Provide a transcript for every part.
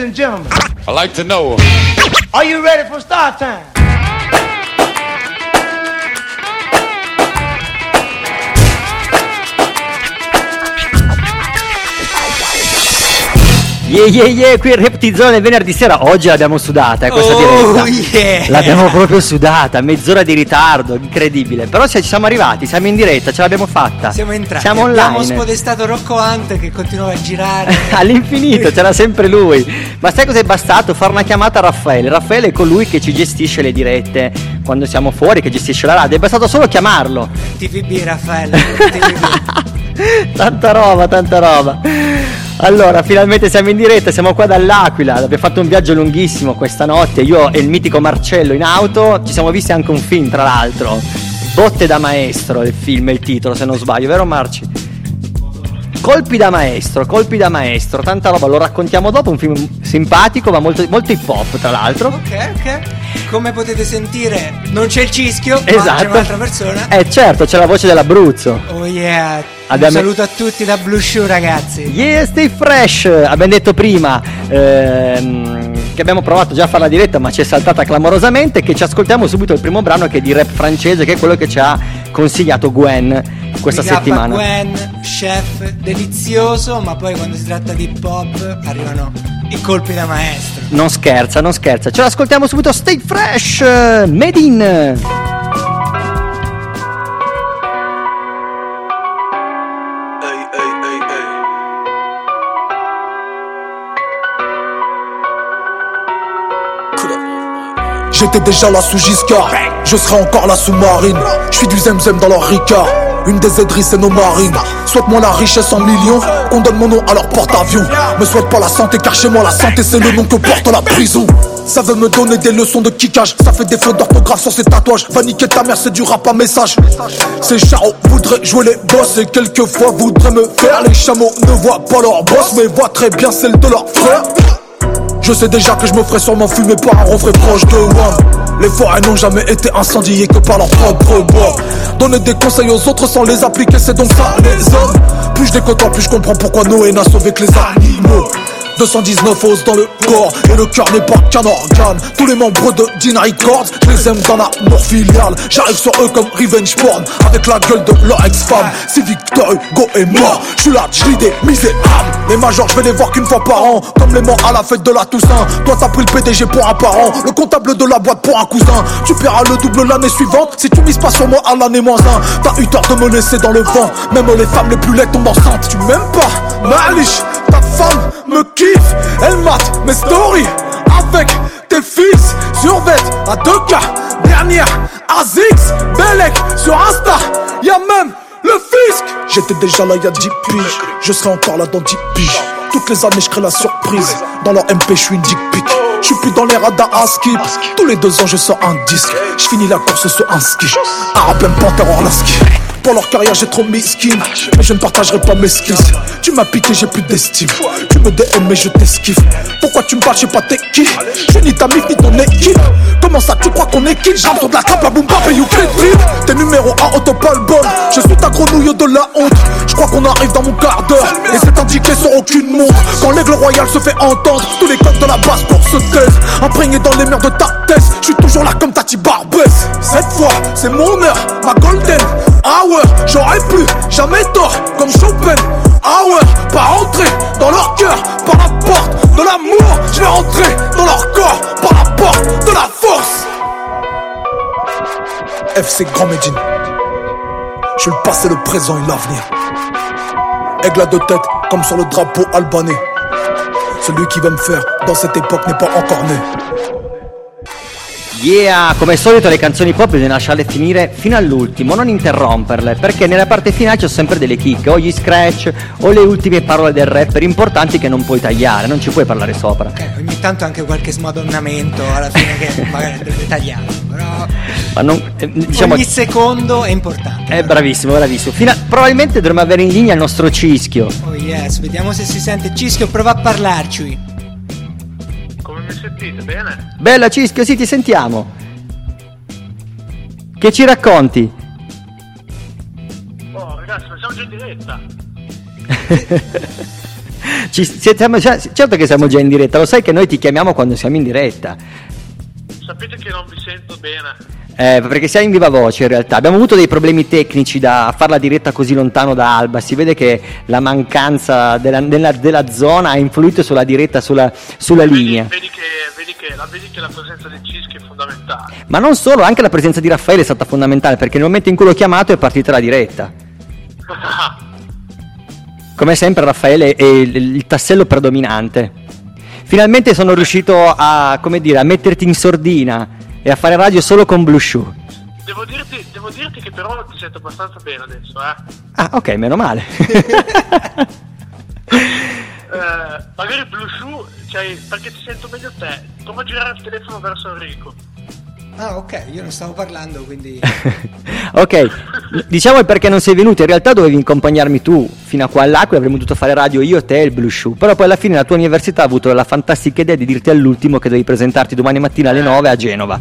and gentlemen, I like to know. are you ready for start time? Yeah, yeah, yeah, qui il Reptizone venerdì sera. Oggi l'abbiamo sudata, eh, questa Oh, diretta. yeah. L'abbiamo proprio sudata, mezz'ora di ritardo, incredibile. Però se ci siamo arrivati, siamo in diretta, ce l'abbiamo fatta. Siamo entrati. Siamo Abbiamo online. spodestato Rocco Hunt che continuava a girare. All'infinito, c'era sempre lui. Ma sai cos'è bastato? Fare una chiamata a Raffaele. Raffaele è colui che ci gestisce le dirette quando siamo fuori, che gestisce la radio. È bastato solo chiamarlo. TVB Raffaele. TVB. tanta roba, tanta roba. Allora, finalmente siamo in diretta, siamo qua dall'Aquila, abbiamo fatto un viaggio lunghissimo questa notte, io e il mitico Marcello in auto, ci siamo visti anche un film tra l'altro, Botte da maestro il film, il titolo se non sbaglio, vero Marci? Colpi da maestro, colpi da maestro, tanta roba, lo raccontiamo dopo, un film simpatico ma molto, molto hip hop tra l'altro. ok, ok. Come potete sentire, non c'è il cischio, ma c'è Esatto. un'altra persona. Eh certo, c'è la voce dell'Abruzzo. Oh yeah. Abbiamo- Un saluto a tutti da Blue Shoe ragazzi. Yeah, stay fresh! Abbiamo detto prima ehm, che abbiamo provato già a fare la diretta, ma ci è saltata clamorosamente. Che ci ascoltiamo subito il primo brano che è di rap francese, che è quello che ci ha consigliato Gwen questa Big up a settimana. Gwen, chef delizioso, ma poi quando si tratta di hip hop arrivano i colpi da maestro. Non scherza, non scherza. Ce l'ascoltiamo subito. Stay fresh! Made in! J'étais déjà là sous Giscard, je serai encore là sous Marine. Je suis du zemzem dans leur ricard. Une des aideries c'est nos marines. Souhaite-moi la richesse en millions. Qu'on donne mon nom à leur porte-avions. Me souhaite pas la santé car chez moi la santé c'est le nom que porte la prison. Ça veut me donner des leçons de kickage. Ça fait des fautes d'orthographe sur ses tatouages. Va niquer ta mère c'est du rap à message. Ces charros voudraient jouer les boss Et quelquefois voudraient me faire Les chameaux. Ne voient pas leur boss Mais voient très bien celle de leur frère je sais déjà que je me ferai sûrement fumer par un refrain proche de moi. Les forêts n'ont jamais été incendiées que par leur propre bois. Donner des conseils aux autres sans les appliquer c'est donc ça les hommes. Plus je décote plus je comprends pourquoi Noé n'a sauvé que les animaux 219 os dans le corps et le cœur n'est pas qu'un organe. Tous les membres de Dean Records, je les aime d'un amour filial J'arrive sur eux comme revenge porn avec la gueule de leur ex-femme. Si Victor Hugo est mort, je suis là, je lis des misérables. Les majors, je vais les voir qu'une fois par an Comme les morts à la fête de la Toussaint. Toi t'as pris le PDG pour un parent Le comptable de la boîte pour un cousin. Tu paieras le double l'année suivante Si tu mises pas sur moi à l'année moins un. T'as eu tort de me laisser dans le vent. Même les femmes les plus laides tombent enceintes. Tu m'aimes pas, Malish Ta femme me Elle mate mes stories Avec tes fils Survêt à 2K Dernière Azix Belek sur Insta Y'a même le fisc. J'étais déjà là y'a 10 piges Je serai encore là dans 10 piges. Toutes les années je crée la surprise. Dans leur MP je suis une dick pic Je suis plus dans les radars à skip. Tous les deux ans je sors un disque. Je finis la course sur un ski. Arabe même Panther Orlaski pour leur carrière j'ai trop miskin Mais je ne partagerai pas mes skills. Tu m'as piqué j'ai plus d'estime. Tu me DM mais je t'esquive Pourquoi tu me parles je sais pas t'es qui. Je suis ni ta mif ni ton équipe. Comment ça tu crois qu'on est qui J'entre de la trappe la boom bap et you T'es numéro 1 au top album Je suis ta grenouille de la honte. Je crois qu'on arrive dans mon quart d'heure. Et c'est indiqué sur aucune montre. Quand l'aigle royal se fait entendre Tous les codes de la base pour se Imprégné dans les mers de ta thèse Je suis toujours là comme Tati Barbès Cette fois c'est mon heure Ma golden hour. J'aurais plus jamais tort Comme Chopin. Hour Pas rentrer dans leur cœur Par la porte de l'amour. Je vais rentrer dans leur corps Par la porte de la force. FC Grand Médine. Je suis le passé, le présent et l'avenir. Aigle à deux têtes comme sur le drapeau albanais Celui qui va me faire dans cette époque n'est pas encore né Yeah, come al solito le canzoni pop bisogna lasciarle finire fino all'ultimo, non interromperle, perché nella parte finale c'è sempre delle chicche, o gli scratch o le ultime parole del rapper importanti che non puoi tagliare, non ci puoi parlare sopra. Ok, ogni tanto anche qualche smadonnamento alla fine che magari andrebbe tagliato, però Ma non, eh, diciamo, ogni secondo è importante. è bravissimo, bravissimo. Fino a- probabilmente dovremmo avere in linea il nostro cischio. Oh yes, vediamo se si sente Cischio, prova a parlarci. Sentite? Bene? Bella cischio, sì, ti sentiamo. Che ci racconti? Oh ragazzi, ma siamo già in diretta. Ci- siamo già- certo che siamo già in diretta, lo sai che noi ti chiamiamo quando siamo in diretta. Sapete che non vi sento bene. Eh, perché sei in viva voce in realtà. Abbiamo avuto dei problemi tecnici da fare la diretta così lontano da Alba. Si vede che la mancanza della, della- della zona ha influito sulla diretta, sulla, sulla Vedi, linea. vedi che, vedi, che, la, vedi che la presenza del Cischi è fondamentale. Ma non solo, anche la presenza di Raffaele è stata fondamentale perché nel momento in cui l'ho chiamato è partita la diretta. Come sempre Raffaele è il, il tassello predominante. Finalmente sono riuscito a, come dire, a metterti in sordina e a fare radio solo con Blue Shoe. devo, dirti, devo dirti che però ti sento abbastanza bene adesso, eh. Ah, ok, meno male. Eh, magari Blue Shoe, cioè, perché ti sento meglio te. Prova a girare il telefono verso Enrico. Ah, ok, io non stavo parlando, quindi... ok, diciamo il perché non sei venuto. In realtà dovevi accompagnarmi tu fino a qua all'Aquila, avremmo dovuto fare radio io, te e il Blue Shoe. Però poi alla fine la tua università ha avuto la fantastica idea di dirti all'ultimo che devi presentarti domani mattina alle 9 a Genova.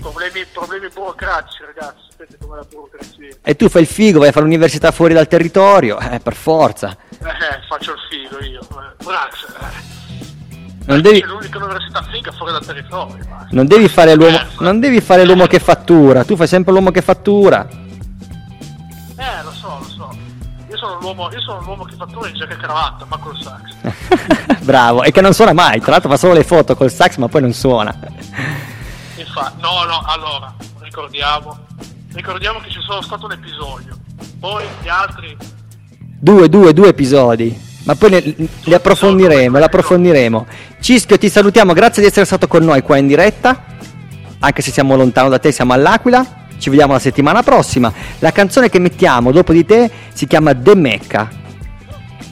Problemi, problemi burocratici, ragazzi. Sapete com'è la burocrazia. E tu fai il figo, vai a fare l'università fuori dal territorio, eh, per forza. Eh, faccio il figo io. Eh, Brax, eh. Non devi, C'è l'unica università figa fuori dal territorio. non devi fare l'uomo, non devi fare l'uomo che fattura, tu fai sempre l'uomo che fattura. Eh, lo so, lo so. Io sono l'uomo, io sono l'uomo che fattura in giacca e cravatta, ma col sax. Bravo, e che non suona mai, tra l'altro fa solo le foto col sax ma poi non suona. Infatti, no, no, allora, ricordiamo, ricordiamo che ci sono stato un episodio. Poi gli altri, Due, due, due episodi. Ma poi ne- li approfondiremo, li approfondiremo. Cischio, ti salutiamo, grazie di essere stato con noi qua in diretta. Anche se siamo lontano da te, siamo all'Aquila. Ci vediamo la settimana prossima. La canzone che mettiamo dopo di te si chiama The Mecca.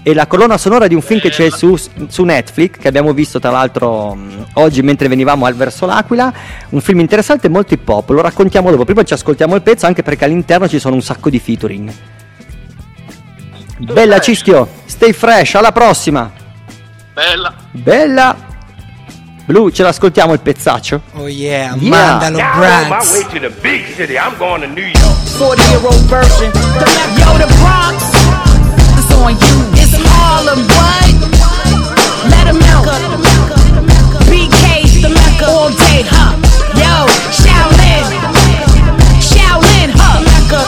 È la colonna sonora di un film che c'è su, su Netflix, che abbiamo visto tra l'altro mh, oggi mentre venivamo al- verso l'Aquila. Un film interessante e molto hip hop. Lo raccontiamo dopo. Prima ci ascoltiamo il pezzo, anche perché all'interno ci sono un sacco di featuring. Bella fresh. Cischio, stay fresh, alla prossima. bella. Bella. Blu, ce l'ascoltiamo il pezzaccio? Oh yeah, Yeah. mandalo I'm on my way to the big city. I'm going to New York. 40 year old version. Yo, the Bronx, it's on you. It's Harlem, what? Let 'em know. BK's the Mecca all day, huh? Yo, Shaolin, Shaolin, huh? Mecca,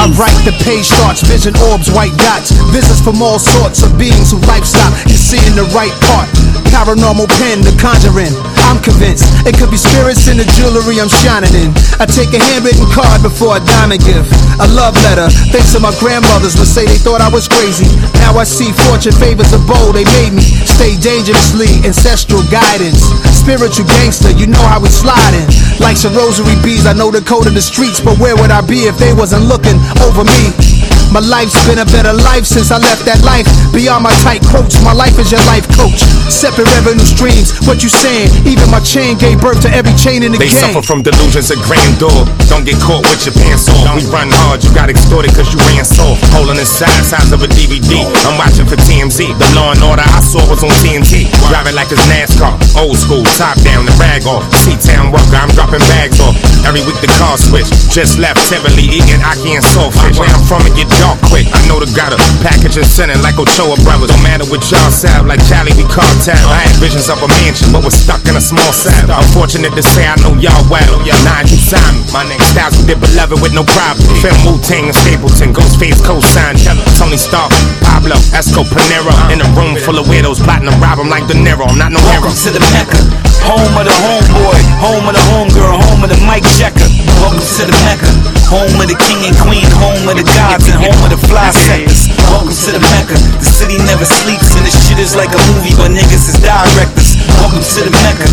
I write the page starts, vision orbs, white dots. Visits from all sorts of beings who lifestyle. You're seeing the right part. Paranormal pen, the conjuring. I'm convinced it could be spirits in the jewelry I'm shining in. I take a handwritten card before a diamond gift. A love letter. Thanks to my grandmothers would say they thought I was crazy. Now I see fortune favors a bowl they made me. Stay dangerously, ancestral guidance. Spiritual gangster, you know how we sliding. Like some rosary bees, I know the code of the streets, but where would I be if they wasn't looking over me? My life's been a better life since I left that life. Beyond my tight quotes, my life is your life coach. Separate revenue streams, what you saying? Even my chain gave birth to every chain in the They game. They suffer from delusions of grandeur. Don't get caught with your pants off. We run hard, you got extorted cause you ran soft. Holding the size, size of a DVD. I'm watching for TMZ. The law and order I saw was on TNT. Driving like it's NASCAR. Old school, top down, the rag off. C-Town worker, I'm dropping bags off. Every week the car switch. Just left Tivoli eating Aki and Saltfish. Where I'm from, it get dark quick. I know the got a package and sending like Ochoa brothers. Don't matter what y'all sound like Charlie, we cartel. I had visions of a mansion, but was stuck in a small cell. Unfortunate to say, I know y'all well. Nine you sign me. My name Styles with the beloved with no problem. Film Wu Tang and Stapleton, Ghostface co-sign. Tony Stark, Pablo, Esco Panero. Uh-huh. In a room full of weirdos plotting to rob 'em like De Niro. I'm not no hero. Welcome to the Mecca, home of the homeboy, home of the homegirl, home of the Mike Checker. Welcome to the Mecca, home of the king and queen, home of the gods, and home of the fly sectors. Welcome to the Mecca, the city never sleeps, and the shit is like a movie, but niggas is directors. Welcome to the Mecca,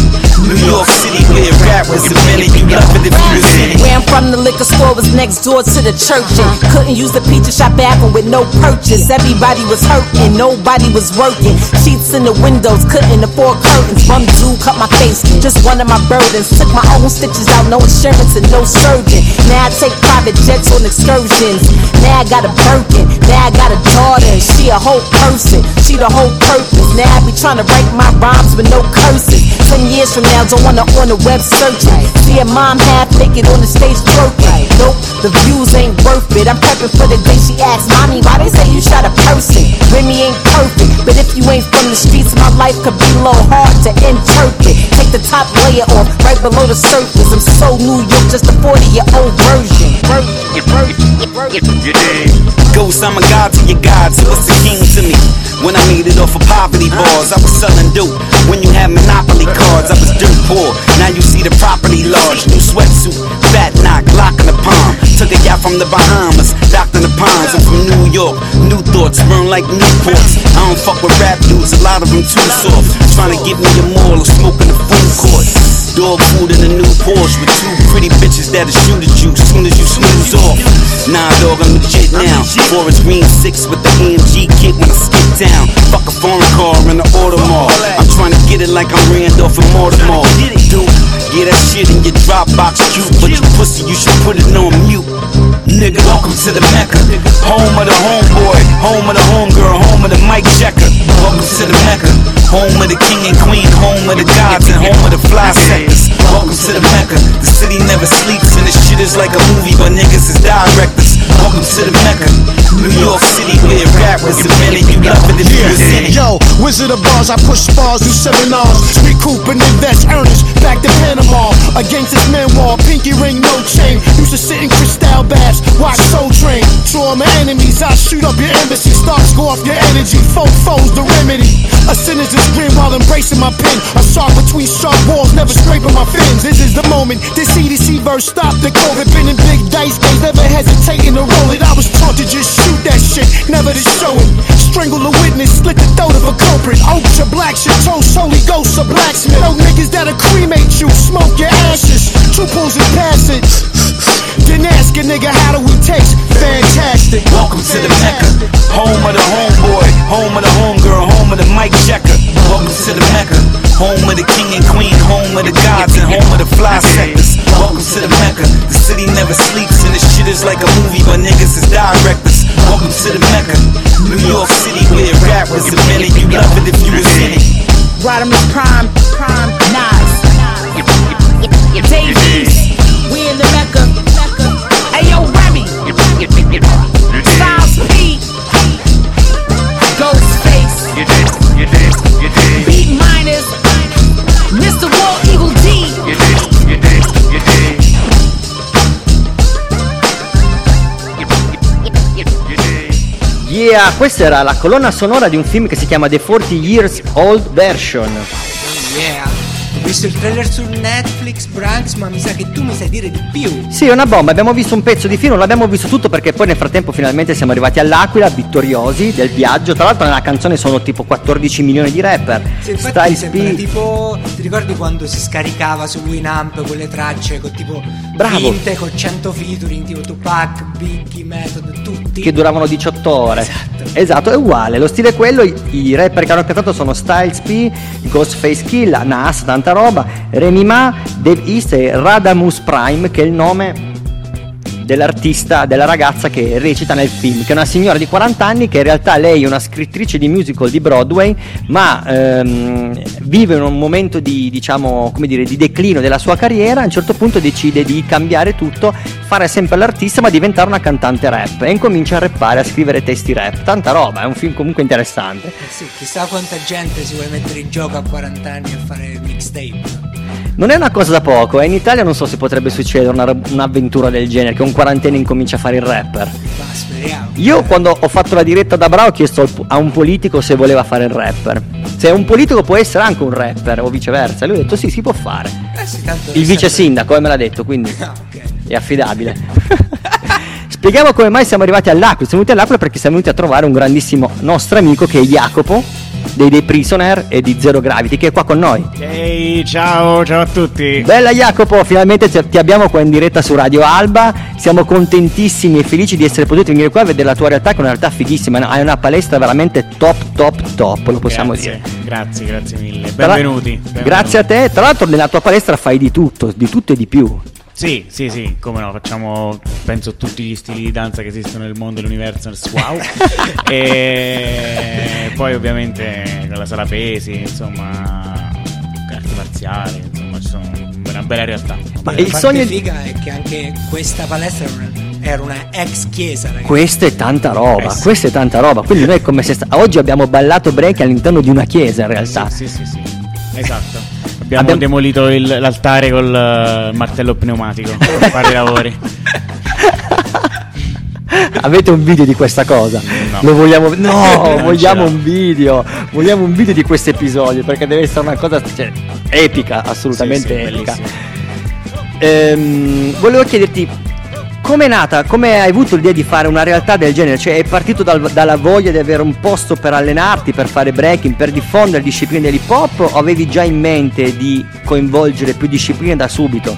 New York City, where rap was invented. You love it if you was it. Where I'm from, the liquor store was next door to the church. And couldn't use the pizza shop bathroom with no purchase. Everybody was hurting, nobody was working. Sheets in the windows, couldn't afford curtains. Bum dude cut my face, just one of my burdens. Took my own stitches out, no insurance and no surgeon. Now I take private jets on excursions. Now I got a Birkin, now I got a and She a whole person, she the whole purpose. Now I be trying to write my rhymes with no curses. Ten years from now, don't wanna on the web searching. See a mom half naked on the stage twerking. Nope, the views ain't worth it. I'm prepping for the day she asks, Mommy, why they say you shot a person? Remy ain't perfect, but if you ain't from the streets, my life could be a little hard to interpret. Take the top layer off, right below the surface. I'm so New York, just a 40 year old version. Ghost, I'm a god to your god, so it's a king to me. When I made it off of poverty bars, I was selling dope. When you had monopoly cards, I was dirt poor. Now you see the property large, new sweatsuit, fat knock, lock in the palm. Took a yacht from the Bahamas, docked in the ponds. I'm from New York, new thoughts, burn like Newports. I don't fuck with rap dudes, a lot of them too soft. Trying to get me a mall or smoking the food court. Dog food in a new Porsche with two pretty bitches that'll shoot at you soon as you snooze off. Nah, dog, I'm legit now. Forest Green 6 with the AMG kick when I skip down. Fuck a foreign car in the Audemars. I'm trying to get it like I'm Randolph and Mortimer. Dude, yeah, that shit in your Dropbox cute, but you pussy, you should put it on mute. Nigga, welcome to the Mecca. Home of the homeboy, home of the homegirl, home of the Mike Checker. Welcome to the Mecca. Home of the king and queen, home of the gods, and home of the fly sectors. Welcome to the Mecca. The city never sleeps, and this shit is like a movie, but niggas is directors. Welcome to the Mecca. New York City, where rap was invented. You love it if you was in it. Yo, Wizard of Bars, I push spars, do seminars. Recoup and invest earnest. Back to Panama. Against this memoir, pinky ring, no chain. Used to sit in crystal baths, watch Soul Train. Draw my enemies, I shoot up your embassy. Stars go off your energy. Folk foes, the remedy. A sinister's grin while embracing my pen. A shark between sharp walls, never scraping my fins. This is the moment. This CDC verse stopped the COVID. Been in big dice games, never hesitating to roll it. I was taught to just shoot that shit, never to show it. Strangle a witness, slit the throat of a culprit. Ultra black shit, toast, holy ghost, a blacksmith. No niggas that'll cremate you, smoke your ashes. True pulls and passage. Then ask a nigga, how do we taste? Fantastic. Welcome to the Mecca. Home of the homeboy, home of the homegirl, home of the Mike Checker. Welcome to the Mecca. Home of the king and queen, home of the gods, and home of the fly sectors. Welcome to the Mecca. The city never sleeps, and this shit is like a movie, but niggas is directors. Welcome to the Mecca. New York City, where rap was invented. You love it if you was in it. Rodimus Prime, Prime, Nas, Davies, we in the Mecca. Hey yo, Remy, Styles P, Ghostface, Beat Miners, Mr. War Yeah, questa era la colonna sonora di un film che si chiama The 40 Years Old Version. Yeah. Ho visto il trailer su Netflix, Branks, ma mi sa che tu mi sai dire di più. Sì, è una bomba, abbiamo visto un pezzo di film, non l'abbiamo visto tutto perché poi nel frattempo finalmente siamo arrivati all'Aquila, vittoriosi del viaggio. Tra l'altro nella canzone sono tipo 14 milioni di rapper. Sì, infatti sembra tipo. Ti ricordi quando si scaricava su Winamp quelle tracce con tipo Bravo. finte con 100 featuring, tipo Tupac, Biggie, Method, tutti. che duravano 18 ore. Esatto. Esatto, è uguale. Lo stile è quello. I, i rapper che hanno cantato sono Styles P, Ghostface Kill, Nas, tanta roba, Remy Ma, Dave East e Radamus Prime, che è il nome dell'artista, della ragazza che recita nel film, che è una signora di 40 anni che in realtà lei è una scrittrice di musical di Broadway, ma ehm, vive un momento di, diciamo, come dire, di declino della sua carriera, a un certo punto decide di cambiare tutto, fare sempre l'artista ma diventare una cantante rap e incomincia a rappare, a scrivere testi rap, tanta roba, è un film comunque interessante. Eh sì, chissà quanta gente si vuole mettere in gioco a 40 anni a fare mixtape. Non è una cosa da poco, e in Italia non so se potrebbe succedere una- un'avventura del genere, che un quarantenne incomincia a fare il rapper. Io quando ho fatto la diretta da Bra ho chiesto a un politico se voleva fare il rapper. Se un politico può essere anche un rapper o viceversa. Lui ha detto sì, si può fare. Eh sì, tanto Il vice sindaco eh, me l'ha detto, quindi Ah, ok. è affidabile. Spieghiamo come mai siamo arrivati all'Aquila. Siamo venuti all'Aquila perché siamo venuti a trovare un grandissimo nostro amico che è Jacopo dei The Prisoner e di Zero Gravity che è qua con noi. Ehi, ciao, ciao a tutti. Bella Jacopo, finalmente ti abbiamo qua in diretta su Radio Alba. Siamo contentissimi e felici di essere potuti venire qua a vedere la tua realtà, che è una realtà fighissima. Hai una palestra veramente top, top, top, lo possiamo grazie, dire. Grazie, grazie mille. Benvenuti. benvenuti. Grazie a te. Tra l'altro, nella tua palestra fai di tutto, di tutto e di più. Sì, sì, sì, come no, facciamo penso tutti gli stili di danza che esistono nel mondo dell'universo, wow. e poi ovviamente con la sala pesi, insomma, arti marziali, insomma, ci sono una bella realtà. Ma il parte sogno di- figa è che anche questa palestra era una, era una ex chiesa, ragazzi. Questa è tanta roba, Eh sì. questa è tanta roba. Quindi noi è come se sta- oggi abbiamo ballato break all'interno di una chiesa in realtà. Sì, sì, sì, esatto. Abbiamo, Abbiamo- demolito il- l'altare col eh, martello pneumatico per fare i lavori. Avete un video di questa cosa? No. Lo vogliamo No, vogliamo un video. Vogliamo un video di questo episodio perché deve essere una cosa cioè, epica, assolutamente Sì, sì, epica. Ehm, volevo chiederti come è nata, come hai avuto l'idea di fare una realtà del genere? Cioè, è partito dal- dalla voglia di avere un posto per allenarti, per fare breaking, per diffondere discipline dell'hip hop o avevi già in mente di coinvolgere più discipline da subito?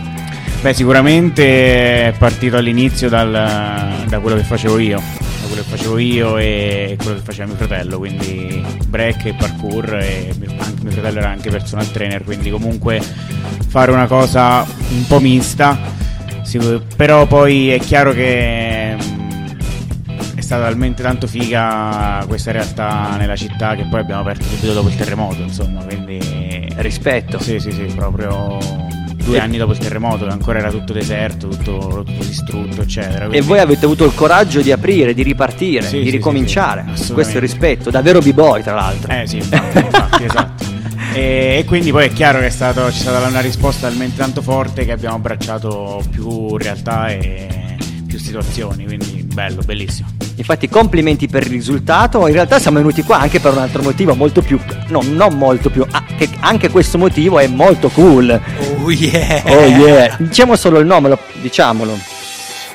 Beh, sicuramente è partito all'inizio dal- da quello che facevo io, da quello che facevo io e quello che faceva mio fratello, quindi break e parkour e anche mio fratello era anche personal trainer, quindi comunque fare una cosa un po' mista, Sì, però poi è chiaro che mm, è stata talmente tanto figa questa realtà nella città che poi abbiamo aperto subito dopo il terremoto, insomma, quindi Rispetto. sì, sì, sì, proprio due E- anni dopo il terremoto, che ancora era tutto deserto, tutto, tutto distrutto, eccetera. E quindi- voi avete avuto il coraggio di aprire, di ripartire, Sì, di sì, ricominciare. sì. Questo è il rispetto, davvero b-boy tra l'altro. Eh sì, infatti, infatti, esatto. E, e quindi poi è chiaro che è stato, c'è stata una risposta talmente tanto forte che abbiamo abbracciato più realtà e più situazioni, quindi bello, bellissimo. Infatti complimenti per il risultato, in realtà siamo venuti qua anche per un altro motivo molto più, no, non molto più, ah, che anche questo motivo è molto cool. Oh yeah! Oh yeah, diciamo solo il nome, lo- diciamolo.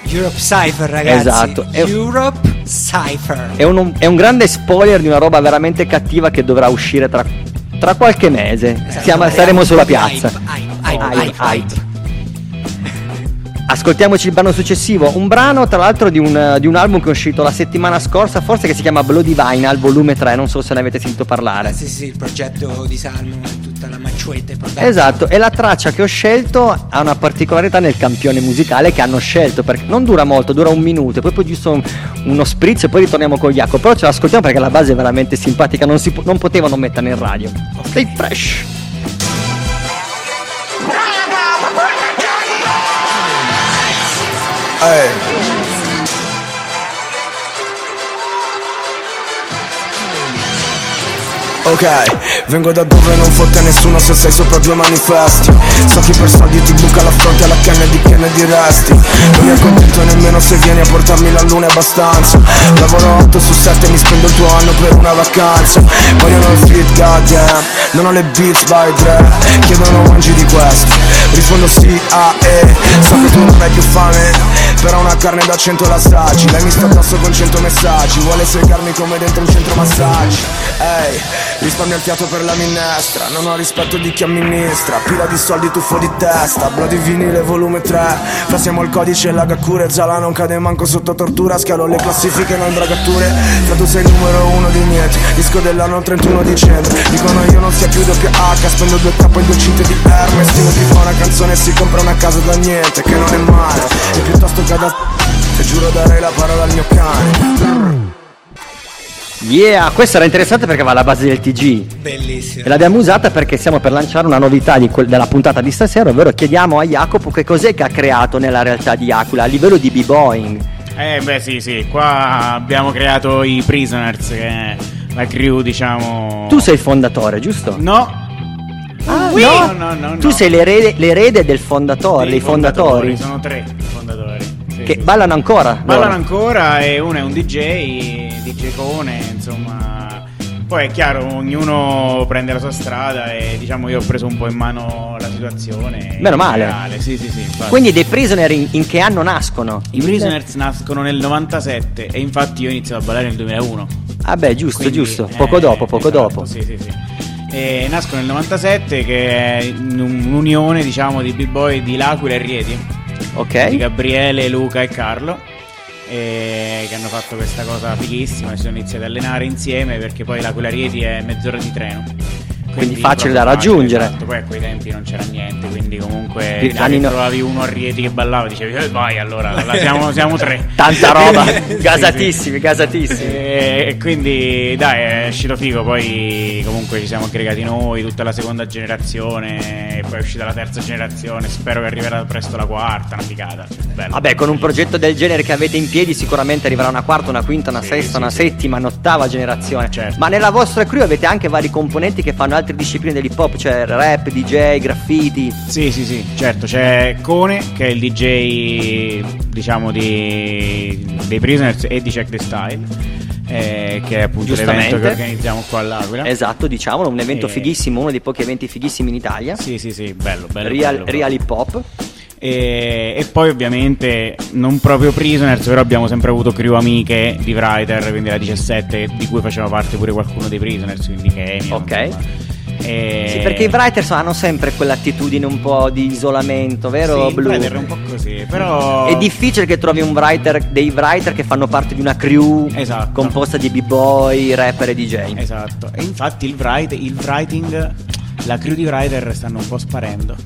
Europe Cypher, ragazzi. Esatto. È- Europe Cypher. È un, è un grande spoiler di una roba veramente cattiva che dovrà uscire tra, tra qualche mese. Siamo- saremo sulla piazza. Hype, hype, hype. Ascoltiamoci il brano successivo, un brano tra l'altro di un, di un album che è uscito la settimana scorsa, forse che si chiama Bloody Vinyl, volume 3, non so se ne avete sentito parlare. Sì, sì, il progetto di Salmo, tutta la macciuete. Esatto, e la traccia che ho scelto ha una particolarità nel campione musicale che hanno scelto, perché non dura molto, dura un minuto, e poi poi giusto un- uno spritz e poi ritorniamo con Jacopo, però ce l'ascoltiamo perché la base è veramente simpatica, non, si non potevano metterla in radio. Stay fresh! Ok, vengo da dove non fotte nessuno se sei sopra due manifesti. So chi per soldi ti buca la fronte alla canna di Kennedy resti. Non mi accontento nemmeno se vieni a portarmi la luna abbastanza. Lavoro 8 su 7 mi spendo il tuo anno per una vacanza. Vogliono il fit, goddamn Non ho le beats by Dre Chiedono mangi di questo Rispondo sì, a e. So che tu non hai più fame però una carne da 100 la assaggi Lei mi sta addosso con 100 messaggi. Vuole segarmi come dentro un centro massaggi. Ehi, risparmio il fiato per la minestra. Non ho rispetto di chi amministra. Pila di soldi tuffo di testa. Bloody vinile volume 3 Passiamo il codice Lagacure Zala non cade manco sotto tortura. Scalo le classifiche, non bragature Fra tu sei il numero uno di niente. Disco dell'anno il 31 dicembre Dicono io non sia più WH Spendo due capo e due cinte di Hermes. Stimo ti fa una canzone e si compra una casa da niente Che non è male. E piuttosto che da E giuro darei la parola al mio cane Yeah, questa era interessante perché va alla base del TG. Bellissimo. E l'abbiamo usata perché stiamo per lanciare una novità di quel- della puntata di stasera, ovvero chiediamo a Jacopo che cos'è che ha creato nella realtà di Aquila a livello di b-boying. Eh beh sì sì, qua abbiamo creato i Prisoners, che è la crew diciamo... Tu sei il fondatore, giusto? No, Ah, Ui! no? No, no, no, Tu sei l'erede, l'erede del fondatore, i dei fondatori, Sono tre fondatori. Che ballano ancora. Ballano loro. ancora e uno è un DJ, DJ Cone, insomma. Poi è chiaro, ognuno prende la sua strada e diciamo io ho preso un po' in mano la situazione. Meno male. generale, Sì, sì, sì. infatti. Quindi dei prisoner in, in che anno nascono? I Prisoners nascono nel 97 e infatti io ho iniziato a ballare nel 2001. Ah beh, giusto, Quindi, giusto. eh, Poco dopo, poco esatto, dopo. Sì, sì, sì. E nascono nel 97 che è un'unione diciamo di b-boy di L'Aquila e Rieti. Di Ok? Gabriele, Luca e Carlo e che hanno fatto questa cosa fighissima si sono iniziati ad allenare insieme perché poi l'Aquila Rieti è mezz'ora di treno quindi facile da raggiungere. esatto. Poi a quei tempi non c'era niente, quindi comunque Sì, anni no- trovavi uno a Rieti che ballava, dicevi "Eh, vai allora, siamo, siamo tre. Tanta roba, Sì, gasatissimi, gasatissimi. E e quindi dai, è uscito figo, poi comunque ci siamo aggregati noi, tutta la seconda generazione, poi è uscita la terza generazione, spero che arriverà presto la quarta, una figata. Bello. Vabbè, con un progetto del genere che avete in piedi sicuramente arriverà una quarta, una quinta, una sesta, una settima, un'ottava generazione. Certo. Ma nella vostra crew avete anche vari componenti che fanno altre discipline dell'hip hop, cioè rap, DJ, graffiti. Sì, sì, sì, certo, c'è Cone che è il DJ diciamo di, dei Prisoners e di Check the Style, eh, che è appunto l'evento che organizziamo qua all'Aquila. Esatto, diciamolo, un evento Eh. fighissimo, uno dei pochi eventi fighissimi in Italia. Sì, sì, sì, bello, bello. Real, bello, real hip hop. E, e poi ovviamente non proprio Prisoners, però abbiamo sempre avuto crew amiche di Writer, quindi la 17, di cui faceva parte pure qualcuno dei Prisoners, quindi Kemi. Ok. E... Sì, perché i writers hanno sempre quell'attitudine un po' di isolamento, vero? Sì? Writer è un po' così, però... È difficile che trovi un writer, dei writer che fanno parte di una crew Esatto. composta di b-boy, rapper e DJ. Esatto, e infatti il, write- il writing, la crew di writer stanno un po' sparendo.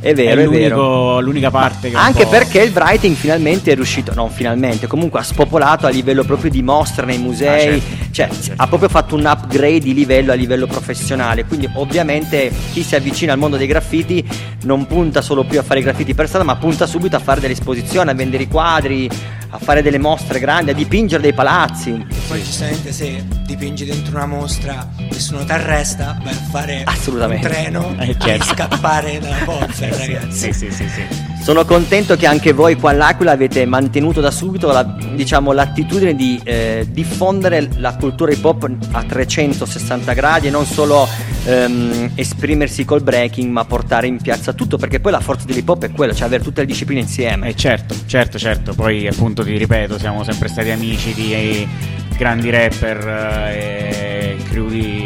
È vero, è, l'unico- vero. l'unica parte che Anche perché il writing finalmente è riuscito, non finalmente, comunque ha spopolato a livello proprio di mostre nei musei, Ah, certo. cioè ha proprio fatto un upgrade di livello a livello professionale, quindi ovviamente chi si avvicina al mondo dei graffiti non punta solo più a fare i graffiti per strada, ma punta subito a fare delle esposizioni, a vendere i quadri, a fare delle mostre grandi, a dipingere dei palazzi. Poi giustamente se dipingi dentro una mostra, nessuno ti arresta, vai a fare un treno Eh, e certo. scappare dalla forza, Ragazzi. Sì, sì, sì, sì. Sono contento che anche voi qua all'Aquila avete mantenuto da subito la- diciamo, l'attitudine di eh, diffondere la cultura hip hop a 360 gradi e non solo ehm, esprimersi col breaking ma portare in piazza tutto perché poi la forza dell'hip hop è quella, cioè avere tutte le discipline insieme. Eh, certo, certo, certo. Poi appunto ti ripeto, siamo sempre stati amici di eh, grandi rapper eh, e crew di...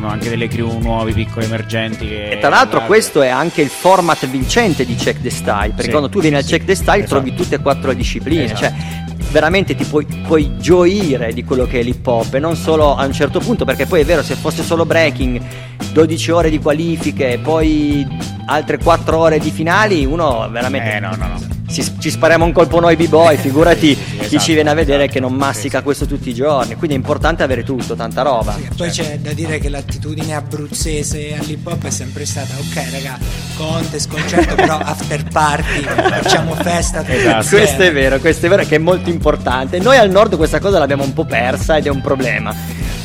sono anche delle crew nuovi, piccoli emergenti. Che E tra l'altro questo è anche il format vincente di Check the Style, perché Sì, quando tu vieni al sì, Check the Style esatto. trovi tutte e quattro le discipline, Esatto. cioè veramente ti puoi, puoi gioire di quello che è l'hip hop e non solo a un certo punto, perché poi è vero, se fosse solo breaking, 12 ore di qualifiche, poi altre 4 ore di finali, uno veramente... Eh no, no, no. si- ci spariamo un colpo noi b-boy, figurati Chi esatto, ci viene a vedere esatto, che non sì, mastica sì. questo tutti i giorni, quindi è importante avere tutto, tanta roba. Sì, Poi c'è da dire che l'attitudine abruzzese all'hip hop è sempre stata ok raga, contest, concerto, però after party, facciamo festa Esatto. Questo è vero, questo è vero che è molto importante. Noi al nord questa cosa l'abbiamo un po' persa ed è un problema.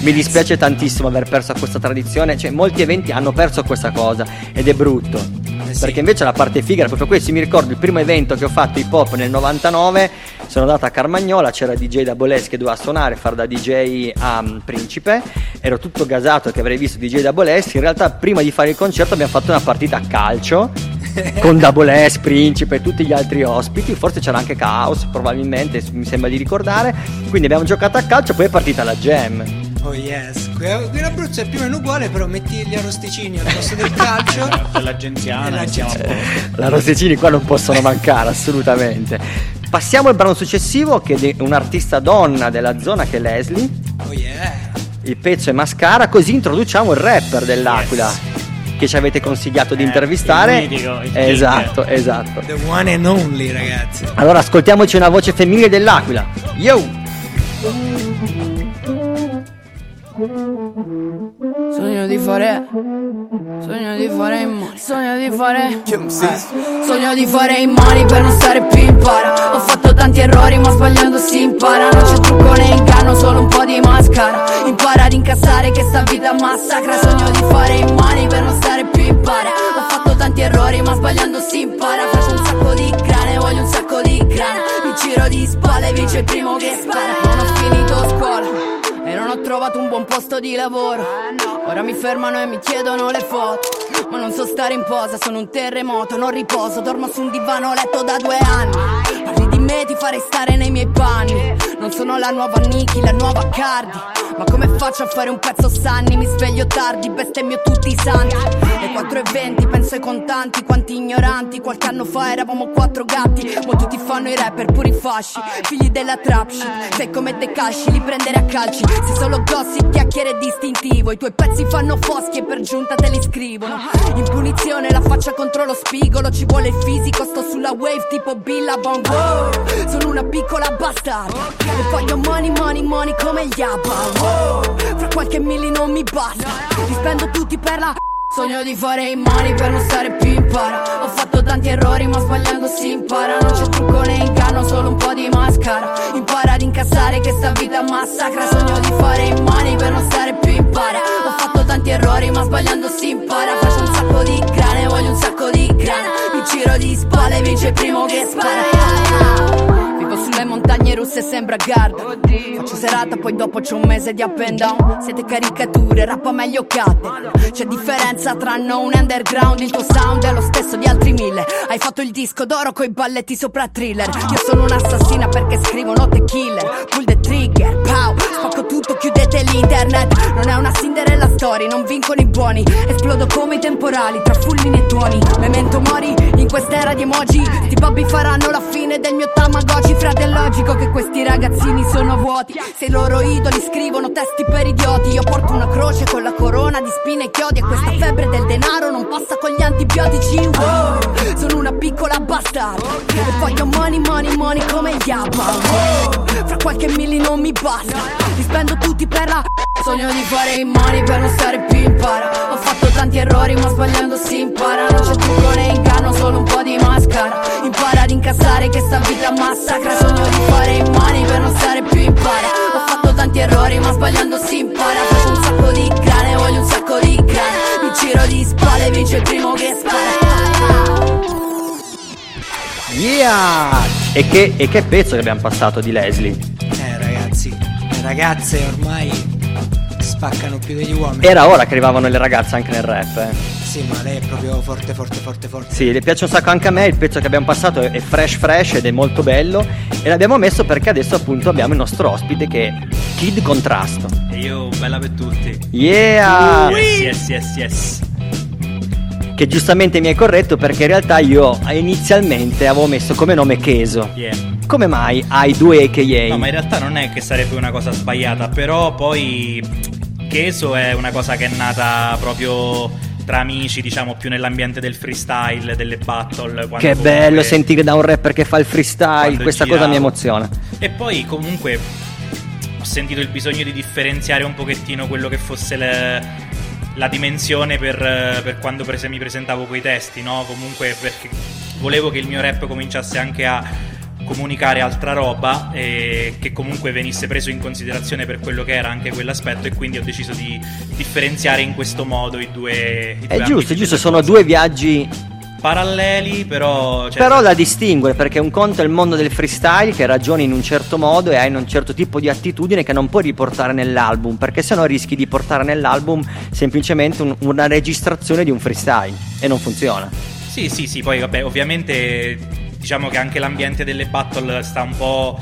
Mi dispiace tantissimo aver perso questa tradizione, cioè molti eventi hanno perso questa cosa ed è brutto. Eh. Perché invece la parte figa era proprio questo, mi ricordo il primo evento che ho fatto hip hop nel 99, sono andato a Carmagnola, c'era DJ da Boles che doveva suonare, fare da DJ a mm, Principe, ero tutto gasato che avrei visto DJ da Boles, in realtà prima di fare il concerto abbiamo fatto una partita a calcio con Double S, Principe e tutti gli altri ospiti, forse c'era anche Chaos probabilmente, mi sembra di ricordare, quindi abbiamo giocato a calcio poi è partita la jam. Oh yes, qui qui in Abruzzo è più o meno uguale, però metti gli arrosticini al posto del calcio. L'aggenziana, siamo a l'agenzia- posto. La Rosticini qua non possono mancare assolutamente. Passiamo al brano successivo che è di un'artista donna della zona che è Leslie. Oh yeah. Il pezzo è Mascara, così introduciamo il rapper dell'Aquila che ci avete consigliato di Eh, intervistare. il mitico, il esatto, esatto. The one and only, ragazzi. Allora ascoltiamoci una voce femminile dell'Aquila. Yo! Sogno di fare Sogno di fare i money Sogno di fare Sogno di fare i money per non stare più in para. Ho fatto tanti errori ma sbagliando si impara Non c'è trucco né inganno solo un po' di mascara Impara ad incassare che sta vita massacra. Sogno di fare i money per non stare più in para. Ho fatto tanti errori ma sbagliando si impara. Faccio un sacco di grane voglio un sacco di grana. Mi giro di spalle vince il primo che spara e non ho trovato un buon posto di lavoro. Ora mi fermano e mi chiedono le foto. Ma non so stare in posa, sono un terremoto, non riposo, dormo su un divano letto da due anni. Parli di me, ti farei stare nei miei panni. Non sono la nuova Niki, la nuova Cardi. Ma come faccio a fare un pezzo sanni? Mi sveglio tardi, bestemmio tutti i santi. E 4 e 20, penso ai contanti, quanti ignoranti. Qualche anno fa eravamo quattro gatti. Mo tutti fanno i rapper puri fasci. Figli della trap shit. Sei come De Casci, li prendere a calci. Se solo gossip, chiacchiere distintivo. I tuoi pezzi fanno foschi e per giunta te li scrivono. In punizione la faccia contro lo spigolo. Ci vuole il fisico, sto sulla wave tipo Billabong. Wow, sono una piccola bastarda. E voglio money, money, money come gli ABBA. Wow, fra qualche milli non mi basta. Li spendo tutti per la Sogno di fare i money per non stare più in para. Ho fatto tanti errori ma sbagliando si impara. Non c'è trucco né inganno, solo un po' di mascara. Impara ad incassare che sta vita massacra. Sogno di fare i money per non stare più in para. Ho fatto tanti errori ma sbagliando si impara. Faccio un sacco di grane, voglio un sacco di grana. Mi giro di spalle, vince il primo che spara. Vivo sulle montagne russe sembra Garda. Faccio serata poi dopo c'è un mese di up and down. Siete caricature, rappa meglio cadde C'è differenza tra no un underground. Il tuo sound è lo stesso di altri mille. Hai fatto il disco d'oro coi balletti sopra thriller. Io sono un'assassina perché scrivo note killer. Pull the trigger, pow. Spacco tutto, chiudete l'internet. Non è una Cinderella story, non vincono i buoni. Esplodo come i temporali tra fulmini e tuoni. Memento mori in quest'era di emoji. Sti babbi faranno la fine del mio Tamagotchi Frate è logico che questi ragazzini sono vuoti. Se i loro idoli scrivono testi per idioti Io porto una croce con la corona di spine e chiodi E questa febbre del denaro non passa con gli antibiotici. Wow. Sono una piccola bastarda. E voglio money, money, money come ABBA wow. Fra qualche milli non mi basta. Li spendo tutti per la Sogno di fare i money per non stare più in para. Ho fatto tanti errori ma sbagliando si impara. Non c'è trucco né inganno, solo un po' di mascara Impara ad incassare che sta vita massacra Sogno di fare i money per non stare più in para Ho fatto tanti errori ma sbagliando si impara Faccio un sacco di grane, voglio un sacco di grana Mi giro di spalle, vince il primo che spara Yeah! E che, e che pezzo che abbiamo passato di Leslie? Eh ragazzi, le ragazze ormai spaccano più degli uomini. Era ora che arrivavano le ragazze anche nel rap. eh. Sì, ma lei è proprio forte, forte, forte, forte. Sì, le piace un sacco anche a me, il pezzo che abbiamo passato è fresh fresh ed è molto bello e l'abbiamo messo perché adesso appunto abbiamo il nostro ospite che è Kid Contrasto. E io, bella per tutti. Yeah! Yes, yes, yes, yes. Che giustamente mi hai corretto perché in realtà io inizialmente avevo messo come nome Cheso. Yeah. Come mai hai due AKA? No, ma in realtà non è che sarebbe una cosa sbagliata, però poi Cheso è una cosa che è nata proprio tra amici, diciamo, più nell'ambiente del freestyle, delle battle. Che bello sentire da un rapper che fa il freestyle, questa giravo. cosa mi emoziona. E poi comunque ho sentito il bisogno di differenziare un pochettino quello che fosse le- la dimensione per, per quando prese- mi presentavo quei testi, no? Comunque perché volevo che il mio rap cominciasse anche a comunicare altra roba e che comunque venisse preso in considerazione per quello che era anche quell'aspetto e quindi ho deciso di differenziare in questo modo i due, i due È giusto, è giusto, sono due viaggi paralleli però cioè, Però da distinguere perché un conto è il mondo del freestyle che ragioni in un certo modo e hai un certo tipo di attitudine che non puoi riportare nell'album perché sennò rischi di portare nell'album semplicemente un- una registrazione di un freestyle e non funziona. Sì, sì, sì, poi vabbè, ovviamente diciamo che anche l'ambiente delle battle sta un po'...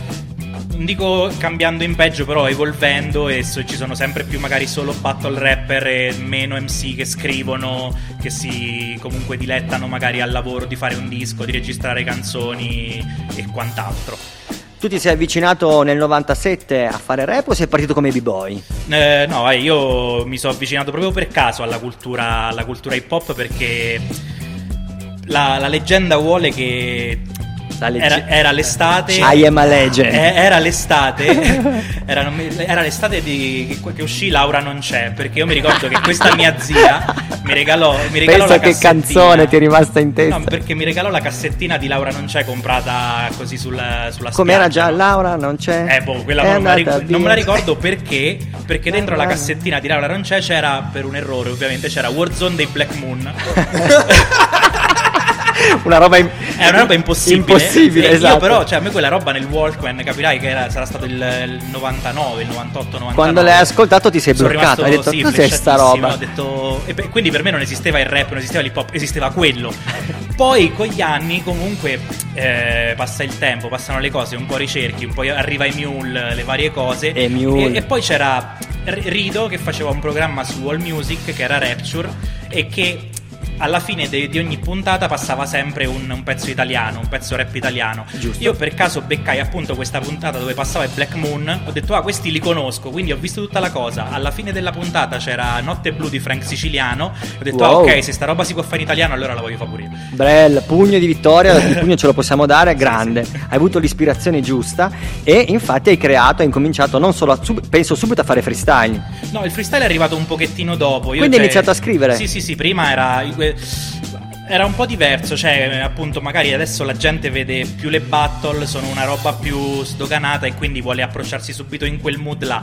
Non dico cambiando in peggio, però evolvendo e so- ci sono sempre più magari solo battle rapper e meno MC che scrivono, che si comunque dilettano magari al lavoro di fare un disco, di registrare canzoni e quant'altro. Tu ti sei avvicinato nel 97 a fare rap o sei partito come b-boy? Eh, no, eh, io mi sono avvicinato proprio per caso alla cultura, alla cultura hip hop perché la, la leggenda vuole che legge- era, era l'estate. I am a legend. Eh, era l'estate. era, era l'estate di, che, che uscì Laura non c'è. Perché io mi ricordo che questa mia zia mi regalò, mi regalò Pensa la che canzone ti è rimasta in testa. No, perché mi regalò la cassettina di Laura non c'è comprata così sulla, sulla Com'era spiaggia. già Laura? Non c'è? Eh, boh, quella non me, la non me la ricordo perché. Perché dentro la cassettina di Laura non c'è, c'era per un errore, ovviamente, c'era Warzone dei Black Moon. Una roba im- È una roba impossibile. Impossibile, esatto. Io, però, cioè, a me quella roba nel Walkman, capirai che era- sarà stato il, il 99, il 98, 99. Quando l'hai ascoltato ti sei bloccato, hai detto sì, cos'è sta roba? Ho detto, e quindi per me non esisteva il rap, non esisteva l'hip hop, esisteva quello. Poi con gli anni comunque eh, passa il tempo, passano le cose, un po' ricerchi, un po' arriva i mule, le varie cose. E. E, e poi c'era Rido che faceva un programma su All Music che era Rapture e che alla fine de- di ogni puntata passava sempre un, un pezzo italiano, un pezzo rap italiano. Giusto. Io per caso beccai appunto questa puntata dove passava il Black Moon, ho detto ah questi li conosco, quindi ho visto tutta la cosa. Alla fine della puntata c'era Notte Blu di Frank Siciliano, ho detto Wow. ah ok se sta roba si può fare in italiano allora la voglio fare pure io. Brel, pugno di vittoria, il pugno ce lo possiamo dare, grande. Hai avuto l'ispirazione giusta e infatti hai creato, hai incominciato non solo a, sub- penso subito a fare freestyle. No, il freestyle è arrivato un pochettino dopo. Io, Quindi hai iniziato a scrivere? Sì, sì, sì, prima era. Era un po' diverso, cioè appunto magari adesso la gente vede più le battle, sono una roba più sdoganata e quindi vuole approcciarsi subito in quel mood là.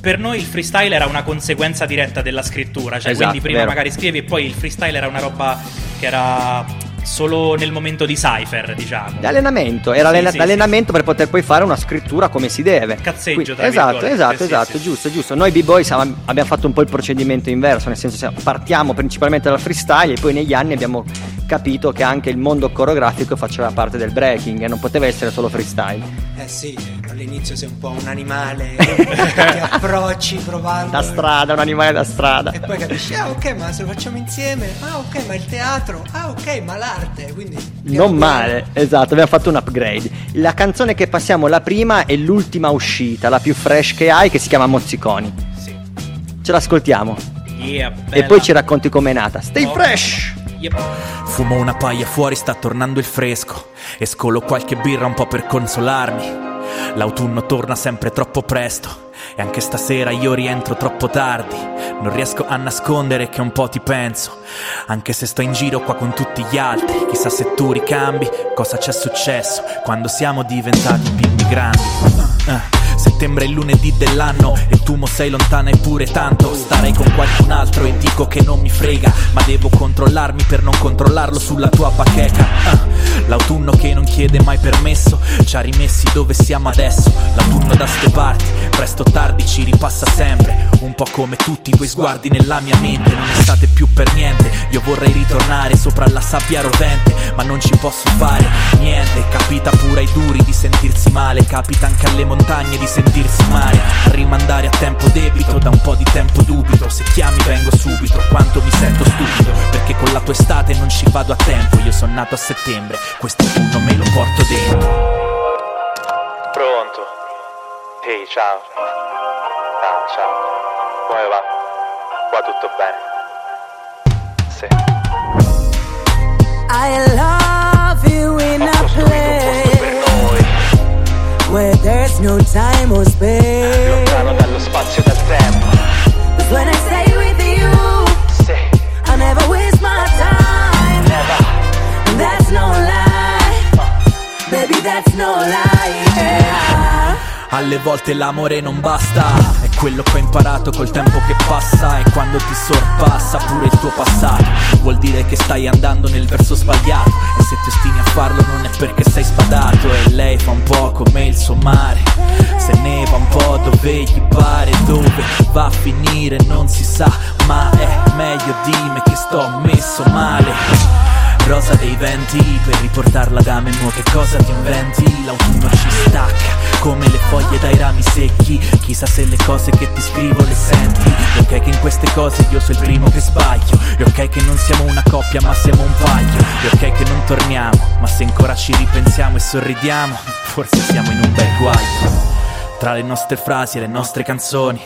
Per noi il freestyle era una conseguenza diretta della scrittura, cioè Esatto, quindi prima vero. magari scrivi e poi il freestyle era una roba che era solo nel momento di cypher, diciamo. Di allenamento, era Sì, allena- sì, l'allenamento per poter poi fare una scrittura come si deve. Cazzeggio, tra esatto, virgolette, esatto, esatto, giusto, giusto. Noi b-boy siamo- abbiamo fatto un po' il procedimento inverso, nel senso che partiamo principalmente dal freestyle e poi negli anni abbiamo capito che anche il mondo coreografico faceva parte del breaking e non poteva essere solo freestyle. Eh sì, all'inizio sei un po' un animale, ti approcci provando. Da strada, un animale da strada. E poi capisci, ah ok, ma se lo facciamo insieme, ah ok, ma il teatro, ah ok, ma l'arte, quindi... Non male, esatto, abbiamo fatto un upgrade. La canzone che passiamo, la prima, è l'ultima uscita, la più fresh che hai, che si chiama Mozziconi. Sì. Ce l'ascoltiamo. Yeah, E poi ci racconti com'è nata. Stay Oh. fresh! Yep. Fumo una paia fuori, sta tornando il fresco. E scolo qualche birra un po' per consolarmi. L'autunno torna sempre troppo presto. E anche stasera io rientro troppo tardi. Non riesco a nascondere che un po' ti penso. Anche se sto in giro qua con tutti gli altri. Chissà se tu ricambi cosa c'è successo quando siamo diventati bimbi grandi. Ah, Settembre è lunedì dell'anno e tu mo sei lontana eppure tanto. Starei con qualcun altro e dico che non mi frega Ma devo controllarmi per non controllarlo sulla tua bacheca. Ah, L'autunno che non chiede mai permesso Ci ha rimessi dove siamo adesso. L'autunno da ste parti Presto o tardi ci ripassa sempre. Un po' come tutti i tuoi sguardi nella mia mente Non estate più per niente. Io vorrei ritornare sopra la sabbia rovente Ma non ci posso fare niente. Capita pure ai duri di sentirsi male Capita anche alle montagne di sentirsi male A rimandare a tempo debito Da un po' di tempo dubito Se chiami vengo subito Quanto mi sento stupido Perché con la tua estate non ci vado a tempo Io sono nato a settembre Questo autunno me lo porto dentro Pronto? Ehi, ciao. Ah, ciao. Come va? Qua tutto bene? Sì. I love there's no time or space. Lontano dallo spazio e dal tempo. 'Cause when I stay with you, Sì. I never waste my time. And that's no lie, baby, that's no lie. Yeah. Alle volte l'amore non basta, quello che ho imparato col tempo che passa e quando ti sorpassa pure il tuo passato, vuol dire che stai andando nel verso sbagliato. E se ti ostini a farlo non è perché sei spadato e lei fa un po' come il suo mare, se ne va un po' dove gli pare, dove va a finire non si sa, ma è meglio dimmi che sto messo male. Rosa dei venti per riportarla da me mo che cosa ti inventi? L'autunno ci stacca come le foglie dai rami secchi. Chissà se le cose che ti scrivo le senti. È ok che in queste cose io sono il primo che sbaglio. È ok che non siamo una coppia ma siamo un paio È ok che non torniamo ma se ancora ci ripensiamo e sorridiamo Forse siamo in un bel guaio. Tra le nostre frasi e le nostre canzoni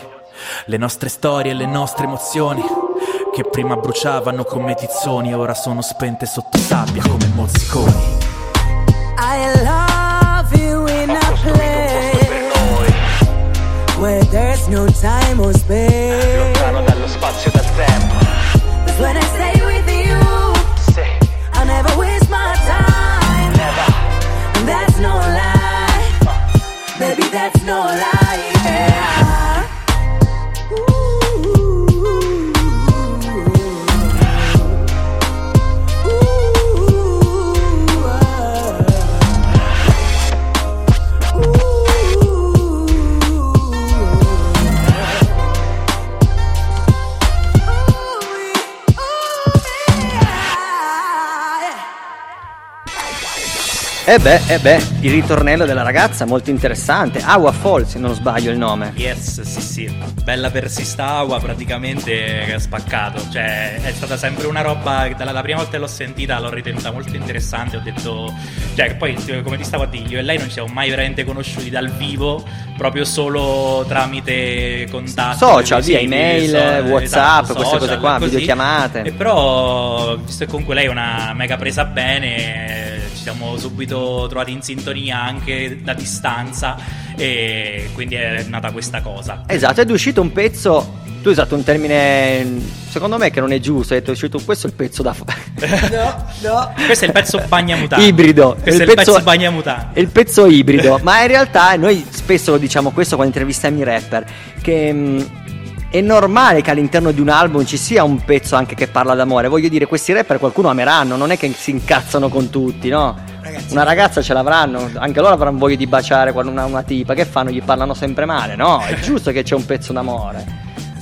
Le nostre storie e le nostre emozioni che prima bruciavano come tizzoni e ora sono spente sotto sabbia come mozziconi. I love there's no time or space. Lontano dallo spazio e dal tempo. 'Cause when I stay with you, Sì. I never waste my time. And that's no lie, baby, that's no lie. E beh, e beh, il ritornello della ragazza molto interessante. Awa Fall, se non sbaglio il nome. Yes, sì, sì. Bella per Sistawa, praticamente che ha spaccato. Cioè, è stata sempre una roba. che Dalla la prima volta che l'ho sentita l'ho ritenuta molto interessante. Ho detto. Cioè, poi, come ti stavo a dire, io e lei non ci siamo mai veramente conosciuti dal vivo, proprio solo tramite contatti. Social, via email, so- WhatsApp, esatto, queste cose social, qua, così. videochiamate. E però, visto che comunque lei è una mega presa bene, siamo subito trovati in sintonia anche da distanza e quindi è nata questa cosa. Esatto, ed è uscito un pezzo. Tu hai usato un termine, secondo me, che non è giusto. Hai detto, è uscito questo è il pezzo da. No, no. Questo è il pezzo bagnamutante. Ibrido. Questo è il pezzo bagnamutante. È il pezzo ibrido, ma in realtà noi spesso lo diciamo questo quando intervistiamo i rapper, che mh, è normale che all'interno di un album ci sia un pezzo anche che parla d'amore. Voglio dire, questi rapper qualcuno ameranno, non è che si incazzano con tutti, no? Una ragazza ce l'avranno, anche loro avranno voglia di baciare quando una, una tipa, che fanno? Gli parlano sempre male, no? È giusto che c'è un pezzo d'amore.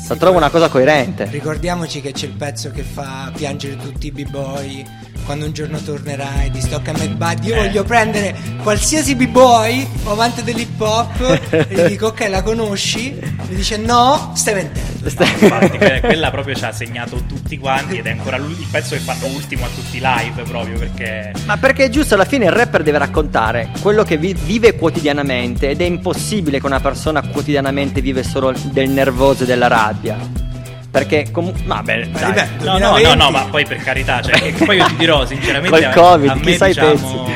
La trovo una cosa coerente. Ricordiamoci che c'è il pezzo che fa piangere tutti i b-boy quando un giorno tornerai di Stock and Bad. Io Eh. voglio prendere qualsiasi b-boy o amante dell'hip hop e gli dico ok la conosci? Mi dice no, stai mentendo. Infatti, que- quella proprio ci ha segnato tutti quanti ed è ancora il pezzo che fanno ultimo a tutti i live proprio perché Ma perché è giusto, alla fine il rapper deve raccontare quello che vi- vive quotidianamente ed è impossibile che una persona quotidianamente vive solo del nervoso e della rabbia. Perché comunque... Vabbè, dai. no, no, no, no, ma poi per carità, cioè, che poi io ti dirò sinceramente Col Covid, a me chissà i diciamo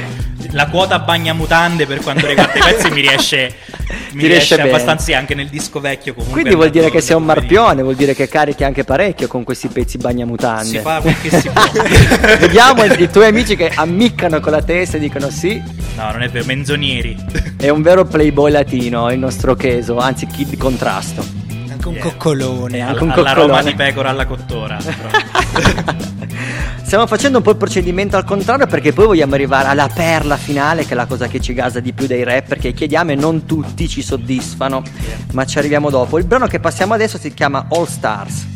la quota bagnamutande per quanto riguarda i pezzi mi riesce mi Ti riesce riesce bene. abbastanza sì, anche nel disco vecchio comunque Quindi vuol dire che sei un marpione, vuol dire che carichi anche parecchio con questi pezzi bagnamutande. si fa quel che si può Vediamo i, i tuoi amici che ammiccano con la testa e dicono sì, no non è vero menzonieri è un vero playboy latino il nostro Cheso, anzi kid di contrasto. Anche un coccolone. Anche un alla Roma coccolone. di pecora alla cottora proprio. Stiamo facendo un po' il procedimento al contrario perché poi vogliamo arrivare alla perla finale che è la cosa che ci gasa di più dei rap perché chiediamo e non tutti ci soddisfano, ma ci arriviamo dopo. Il brano che passiamo adesso si chiama All Stars.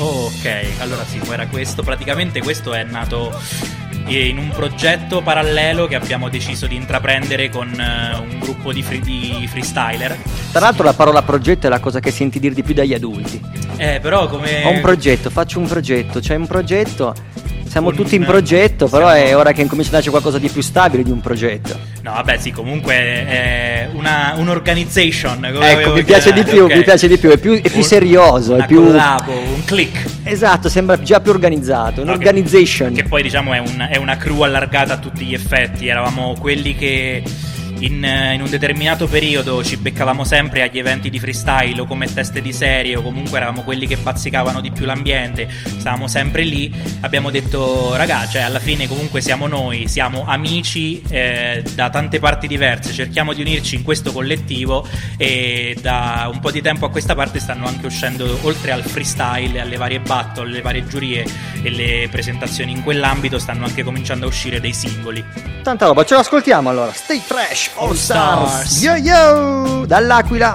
Ok, allora sì, era questo. Praticamente questo è nato eh, in un progetto parallelo che abbiamo deciso di intraprendere con eh, un gruppo di, free- di freestyler. Tra l'altro la parola progetto è la cosa che senti dire di più dagli adulti. Eh, però come... Ho un progetto, faccio un progetto, c'è un progetto, siamo tutti in progetto, però è ora che incomincia a darci qualcosa di più stabile di un progetto. No, vabbè, sì, comunque è una, un'organization. Ecco, mi piace di più, ok. mi piace di più, è più, è più Un- serioso, è più... collabo, un click. Esatto, sembra già più organizzato, No, che- un'organization. Che poi diciamo è, un- è una crew allargata a tutti gli effetti. Eravamo quelli che in, eh, in un determinato periodo ci beccavamo sempre agli eventi di freestyle o come teste di serie o comunque eravamo quelli che bazzicavano di più l'ambiente. Stavamo sempre lì. Abbiamo detto, raga, cioè alla fine comunque siamo noi, siamo amici eh, da tante parti diverse. Cerchiamo di unirci in questo collettivo e da un po' di tempo a questa parte stanno anche uscendo, oltre al freestyle, alle varie battle, alle varie giurie e le presentazioni in quell'ambito, stanno anche cominciando a uscire dei singoli. Tanta roba, ce l'ascoltiamo allora. Stay fresh, All. Stars. Yo yo, dall'Aquila.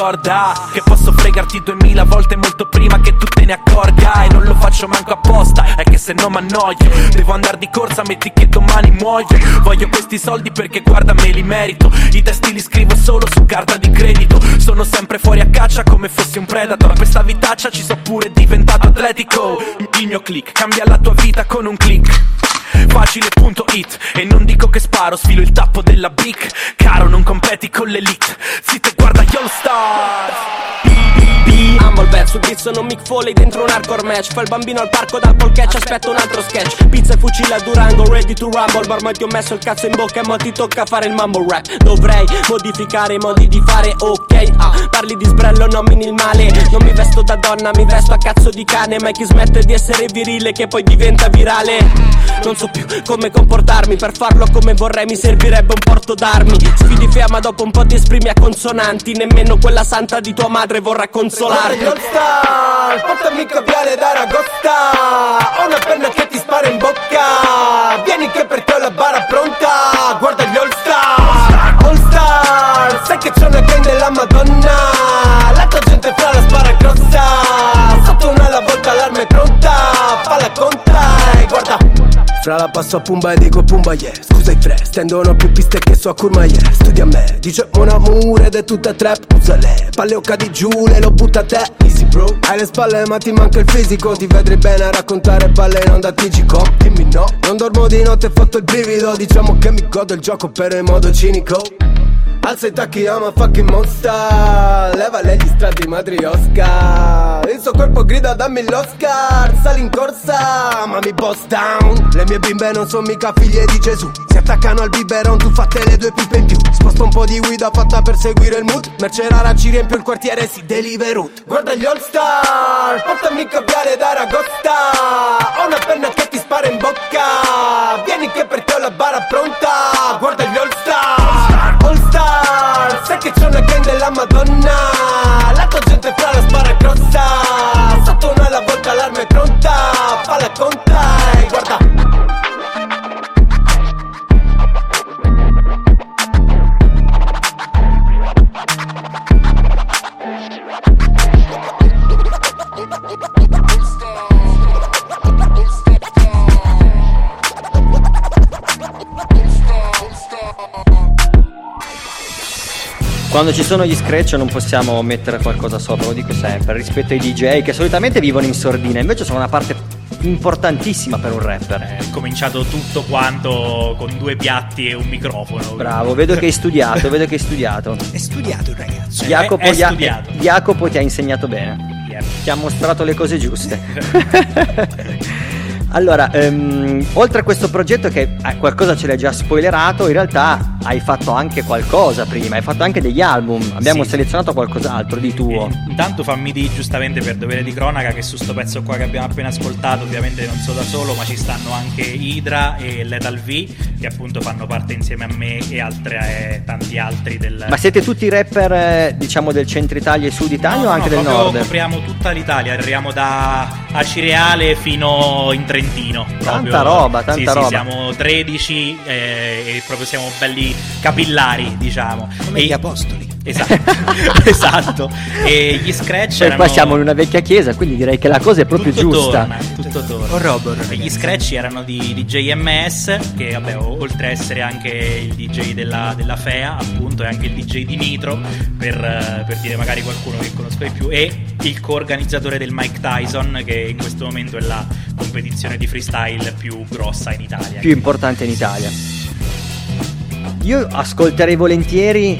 Ricorda Che posso fregarti duemila volte molto prima che tu te ne accorga. E non lo faccio manco apposta È che se no m'annoio. Devo andare di corsa metti che domani muoio. Voglio questi soldi perché guarda me li merito. I testi li scrivo solo su carta di credito. Sono sempre fuori a caccia come fossi un predator. Questa vitaccia ci so pure diventato atletico. Il mio click cambia la tua vita con un click Facile punto hit E non dico che sparo, sfilo il tappo della brick. Caro, non competi con l'elite. Zitte, guarda gli all stars B Amo il verso, il beat sono Mick Foley dentro un hardcore match. Fa il bambino al parco dal catch, aspetta un altro sketch. Pizza e fucile a Durango, ready to rumble. Ma ormai ti ho messo il cazzo in bocca e mo ti tocca fare il mumble rap. Dovrei modificare i modi di fare, ok ah, Parli di sbrello, nomini il male. Non mi vesto da donna, mi vesto a cazzo di cane. Ma chi smette di essere virile che poi diventa virale Non so più come comportarmi Per farlo come vorrei mi servirebbe un porto d'armi. Sfidi fiamma dopo un po' ti esprimi a consonanti Nemmeno quella santa di tua madre vorrà consolarti. All Star, portami caviale d'Aragosta Ho una penna che ti spara in bocca Vieni che per te ho la bara pronta Guarda gli All Star All Star, sai che c'è una gang della Madonna La tua fra la passo a Pumba e dico Pumba yeah. Scusa i tre, stendono più piste che so a curma yeah. Studia me, dice un amore ed è tutta trap Usa le palle o cadi giù, le lo butta a te. Easy bro. Hai le spalle ma ti manca il fisico. Ti vedrai bene a raccontare palle non da tigico Dimmi no. Non dormo di notte fatto il brivido. Diciamo che mi godo il gioco però in modo cinico Alza i tacchi, ama fucking monster. Levale gli strati matriosca Il suo corpo grida dammi l'Oscar. Sali in corsa, ma mi boss down. Le mie bimbe non sono mica figlie di Gesù. Si attaccano al biberon, tu fatte le due pipe in più. Sposto un po' di guida fatta per seguire il mood. Merce rara ci riempio il quartiere, si deliverut Guarda gli all star, portami caviale d'Aragosta Ho una penna che ti spara in bocca. Vieni che per te ho la bara pronta. Guarda gli all star All Star Sai che c'è una gang della Madonna. La tua gente fra la spara Quando ci sono gli scratch non possiamo mettere qualcosa sopra, lo dico sempre, rispetto ai DJ che solitamente vivono in sordina, invece sono una parte importantissima per un rapper. È cominciato tutto quanto con due piatti e un microfono. Bravo, vedo che hai studiato, vedo che hai studiato. È studiato il ragazzo. Jacopo, è Ia- studiato. Jacopo ti ha insegnato bene. Ti ha mostrato le cose giuste. allora, ehm, oltre a questo progetto che eh, qualcosa ce l'hai già spoilerato, in realtà hai fatto anche qualcosa prima, hai fatto anche degli album. Abbiamo Sì. selezionato qualcos'altro di tuo. Intanto fammi di giustamente per dovere di cronaca che su sto pezzo qua che abbiamo appena ascoltato, ovviamente non so da solo, ma ci stanno anche Hydra e Lethal V, che appunto fanno parte insieme a me e altre, eh, tanti altri del Ma siete tutti rapper, eh, diciamo, del centro Italia e sud Italia No, o anche no, del nord? Copriamo tutta l'Italia, arriviamo da Acireale fino in Trentino. Proprio. Tanta roba, tanta Sì, roba. Sì, siamo 13 eh, e proprio siamo belli capillari, diciamo. Come E- gli apostoli. Esatto, esatto. E gli scratch Poi erano... qua siamo in una vecchia chiesa, quindi direi che la cosa è proprio tutto giusta. Torna, tutto torna. O Robor, E Gli scratch erano di, di JMS, che vabbè, oltre a essere anche il DJ della, della FEA, appunto, è anche il DJ di Nitro, per, per dire magari qualcuno che conosco di più, e il co-organizzatore del Mike Tyson, che in questo momento è la competizione di freestyle più grossa in Italia. più importante in Italia. Io ascolterei volentieri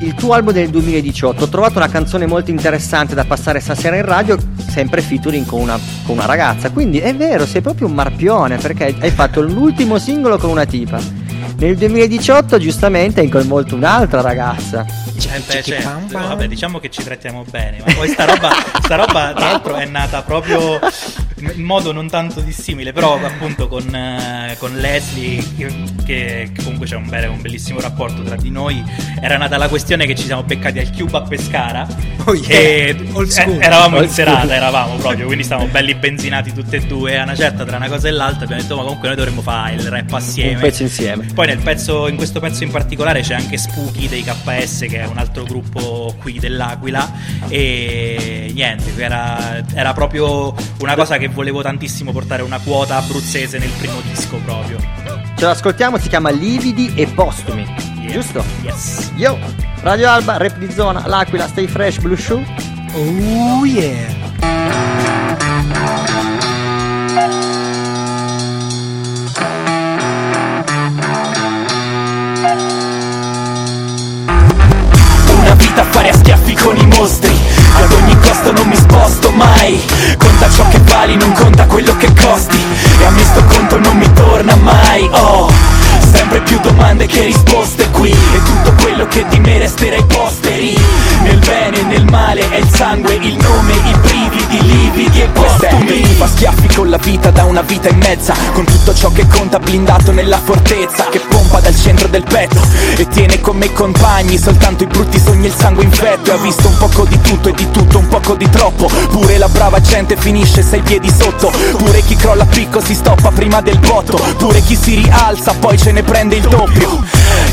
il tuo album del 2018. Ho trovato una canzone molto interessante da passare stasera in radio, sempre featuring con una, con una ragazza. Quindi è vero, sei proprio un marpione perché hai fatto l'ultimo singolo con una tipa. Nel 2018 giustamente hai coinvolto un'altra ragazza. Eh, beh, certo. No, vabbè, diciamo che ci trattiamo bene, ma poi sta roba, sta roba tra l'altro è nata proprio in modo non tanto dissimile, però appunto con, eh, con Leslie, che, che comunque c'è un, bel- un bellissimo rapporto tra di noi, era nata la questione che ci siamo beccati al Cube a Pescara Oh, yeah. e eh, eravamo Old in serata, school. eravamo proprio, quindi stavamo belli benzinati tutti e due, a una certa tra una cosa e l'altra abbiamo detto ma comunque noi dovremmo fare il rap assieme. Un pezzo insieme. Poi nel pezzo, in questo pezzo in particolare c'è anche Spooky dei KS, che è un altro gruppo qui dell'Aquila. E niente, era, era proprio una cosa che volevo tantissimo portare una quota abruzzese nel primo disco proprio. Ce l'ascoltiamo, si chiama Lividi e Postumi. Giusto? Yes. Yo, Radio Alba, rap di zona, l'Aquila, Stay Fresh, Blue Shoe. Oh yeah. A fare a schiaffi con i mostri. Ad ogni costo non mi sposto mai. Conta ciò che vali, non conta quello che costi. E a me sto conto non mi torna mai. Oh, sempre più domande che risposte qui. E tutto quello che di me resterà ai posteri. Nel bene e nel male è il sangue, il nome, i brividi, schiaffi con la vita da una vita e mezza Con tutto ciò che conta blindato nella fortezza Che pompa dal centro del petto E tiene con me i compagni Soltanto i brutti sogni e il sangue infetto E ha visto un poco di tutto e di tutto un poco di troppo. Pure la brava gente finisce sei piedi sotto Pure chi crolla a picco si stoppa prima del botto Pure chi si rialza poi ce ne prende il doppio.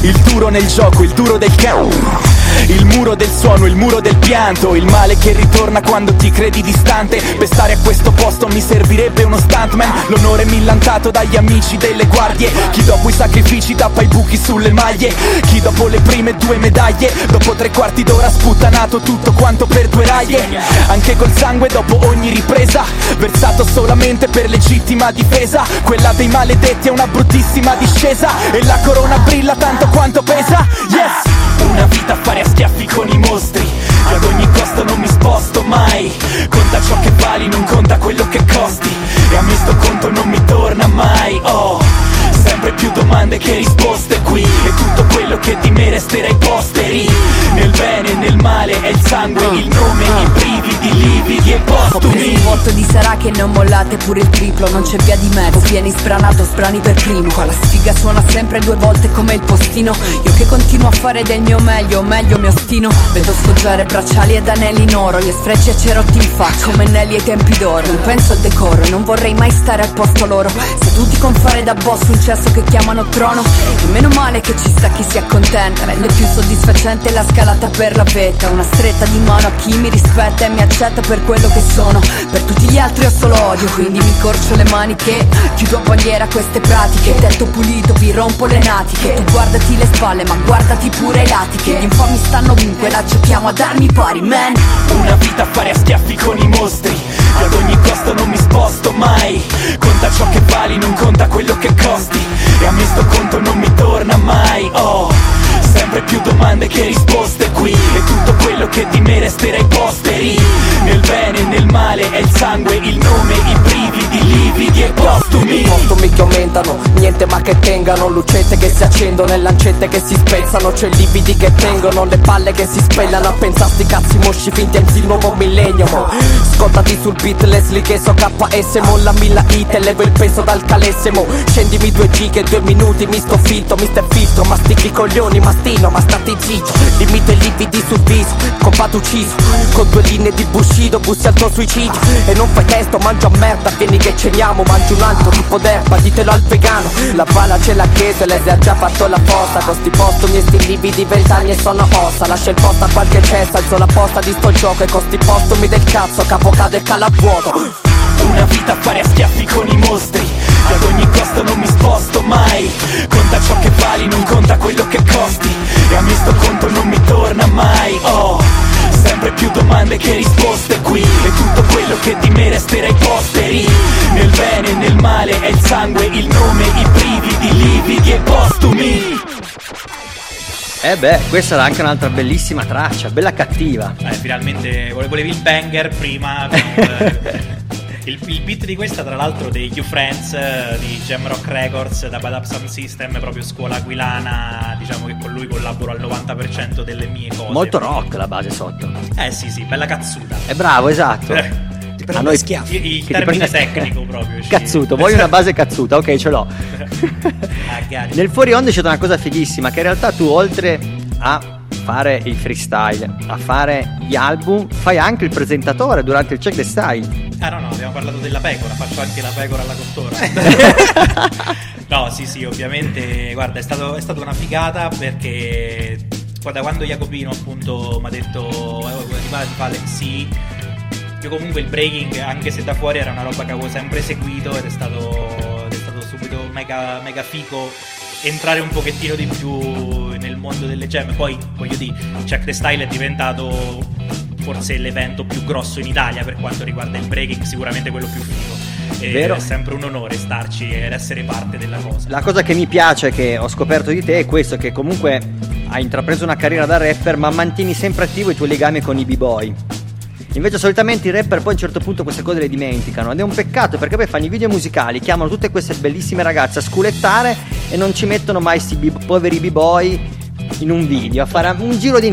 Il duro nel gioco, il duro del campo il muro del suono, il muro del pianto Il male che ritorna quando ti credi distante. Per stare a questo posto mi servirebbe uno stuntman L'onore millantato dagli amici delle guardie. Chi dopo i sacrifici tappa i buchi sulle maglie Chi dopo le prime due medaglie Dopo tre quarti d'ora sputtanato tutto quanto per due raglie. Anche col sangue dopo ogni ripresa Versato solamente per legittima difesa. Quella dei maledetti è una bruttissima discesa E la corona brilla tanto quanto pesa. Yes! Una vita a fare a schiaffi con i mostri. Ad ogni costo non mi sposto mai. Conta ciò che vali, non conta quello che costi. E a me sto conto non mi torna mai. Oh, sempre più domande che risposte qui. E tutto quello che di me resterà ai posteri. Nel bene e nel male è il sangue, il nome, i brividi, lividi e Ho preso postumi un botto di sarà che non mollate pure il triplo Non c'è via di mezzo, vieni spranato, sprani per primo. Qua la sfiga suona sempre due volte come il postino. Io che continuo a fare del mio meglio, meglio mi ostino. Vedo sfoggiare bracciali ed anelli in oro Gli sfrecci e cerotti in faccia, come Nelly ai tempi d'oro. Non penso al decoro, non vorrei mai stare al posto loro. Seduti con fare da boss un cesso che chiamano trono E meno male che ci sta chi si accontenta. Rende più soddisfacente la scalata per la vetta Una stretta di mano a chi mi rispetta e mi accetta per quello che sono. Per tutti gli altri ho solo odio Quindi mi corcio le maniche. Chiudo a bandiera queste pratiche. Tetto pulito, vi rompo le natiche. Tu guardati le spalle ma guardati pure i lati Che gli infami stanno ovunque. La giochiamo a darmi pari, man. Una vita a fare a schiaffi con i mostri. Ad ogni costo non mi sposto mai. Conta ciò che vali, non conta quello che costi. E a me sto conto non mi torna mai. Oh, sempre più domande che risposte qui. E tutto quello che di me resterà ai posteri. Nel bene e nel male è il sangue, il nome, i brividi, lividi e postumi. Postumi che aumentano, niente ma che tengano. Lucette che si accendono e lancette che si spezzano. C'è lividi che tengono, le palle che si spellano. A pensare sti cazzi mosci finti anzi il nuovo millennio mo. Scottati sul beat, Leslie che so KS Mollami la hit e levo il peso dal calessimo. Scendimi due G che due minuti mi sto finto Mi stai filtro, ma coglioni, mastino, ma stati zitto Limite i lividi sul viso, combatto ucciso. Con due linee di bushido, bussi al tuo suicidio. E non fai testo, mangio a merda, vieni che ceniamo Mangio un altro tipo d'erba, ditelo al vegano. La pala ce l'ha chiesto e lei si ha già fatto la posta. Con sti postumi e sti vent'anni e sono ossa. Lascia il posto a qualche cessa, alzo la posta di sto gioco. E con sti postumi del cazzo, capo cade e cala a vuoto. Una vita a fare a schiaffi con i mostri. Ad ogni costo non mi sposto mai. Conta ciò che vali, non conta quello che costi. E a me sto conto non mi torna mai. Oh, sempre più domande che risposte qui E tutto quello che di me resterà ai posteri Nel bene e nel male è il sangue, il nome, i brividi, lividi e postumi Eh beh, questa era anche un'altra bellissima traccia, bella cattiva. Eh, finalmente vole- volevi il banger prima. eh, il, il beat di questa, tra l'altro, dei Q Friends eh, di Jamrock Records da Bad Up Sound System, proprio scuola aquilana. Diciamo che con lui collaboro al 90% delle mie cose. Molto rock la base sotto. Eh sì, sì, bella cazzuta. È bravo, esatto. Ti A noi- Il, il ti termine prende- tecnico proprio. ci- Cazzuto, vuoi una base cazzuta? Ok, ce l'ho. Ah. Nel fuori onda c'è una cosa fighissima, che in realtà tu oltre a fare il freestyle, a fare gli album, fai anche il presentatore durante il check the style. Ah no, no, abbiamo parlato della pecora, faccio anche la pecora alla cottora. no, sì, sì, ovviamente, guarda, è, stato, è stata una figata perché da quando Jacopino appunto mi ha detto "Eh, ti va, ti fa le- sì, io comunque il breaking, anche se da fuori era una roba che avevo sempre seguito ed è stato, ed è stato subito mega, mega fico entrare un pochettino di più mondo delle gemme. Poi, voglio dire, Check the Style è diventato forse l'evento più grosso in Italia per quanto riguarda il breaking, sicuramente quello più figo. E Vero. È sempre un onore starci ed essere parte della cosa. La cosa che mi piace che ho scoperto di te è questo, che comunque hai intrapreso una carriera da rapper, ma mantieni sempre attivo i tuoi legami con i b-boy. Invece solitamente i rapper poi a un certo punto queste cose le dimenticano ed è un peccato perché poi fanno i video musicali, chiamano tutte queste bellissime ragazze a sculettare e non ci mettono mai sti bi- poveri b-boy in un video a fare un giro di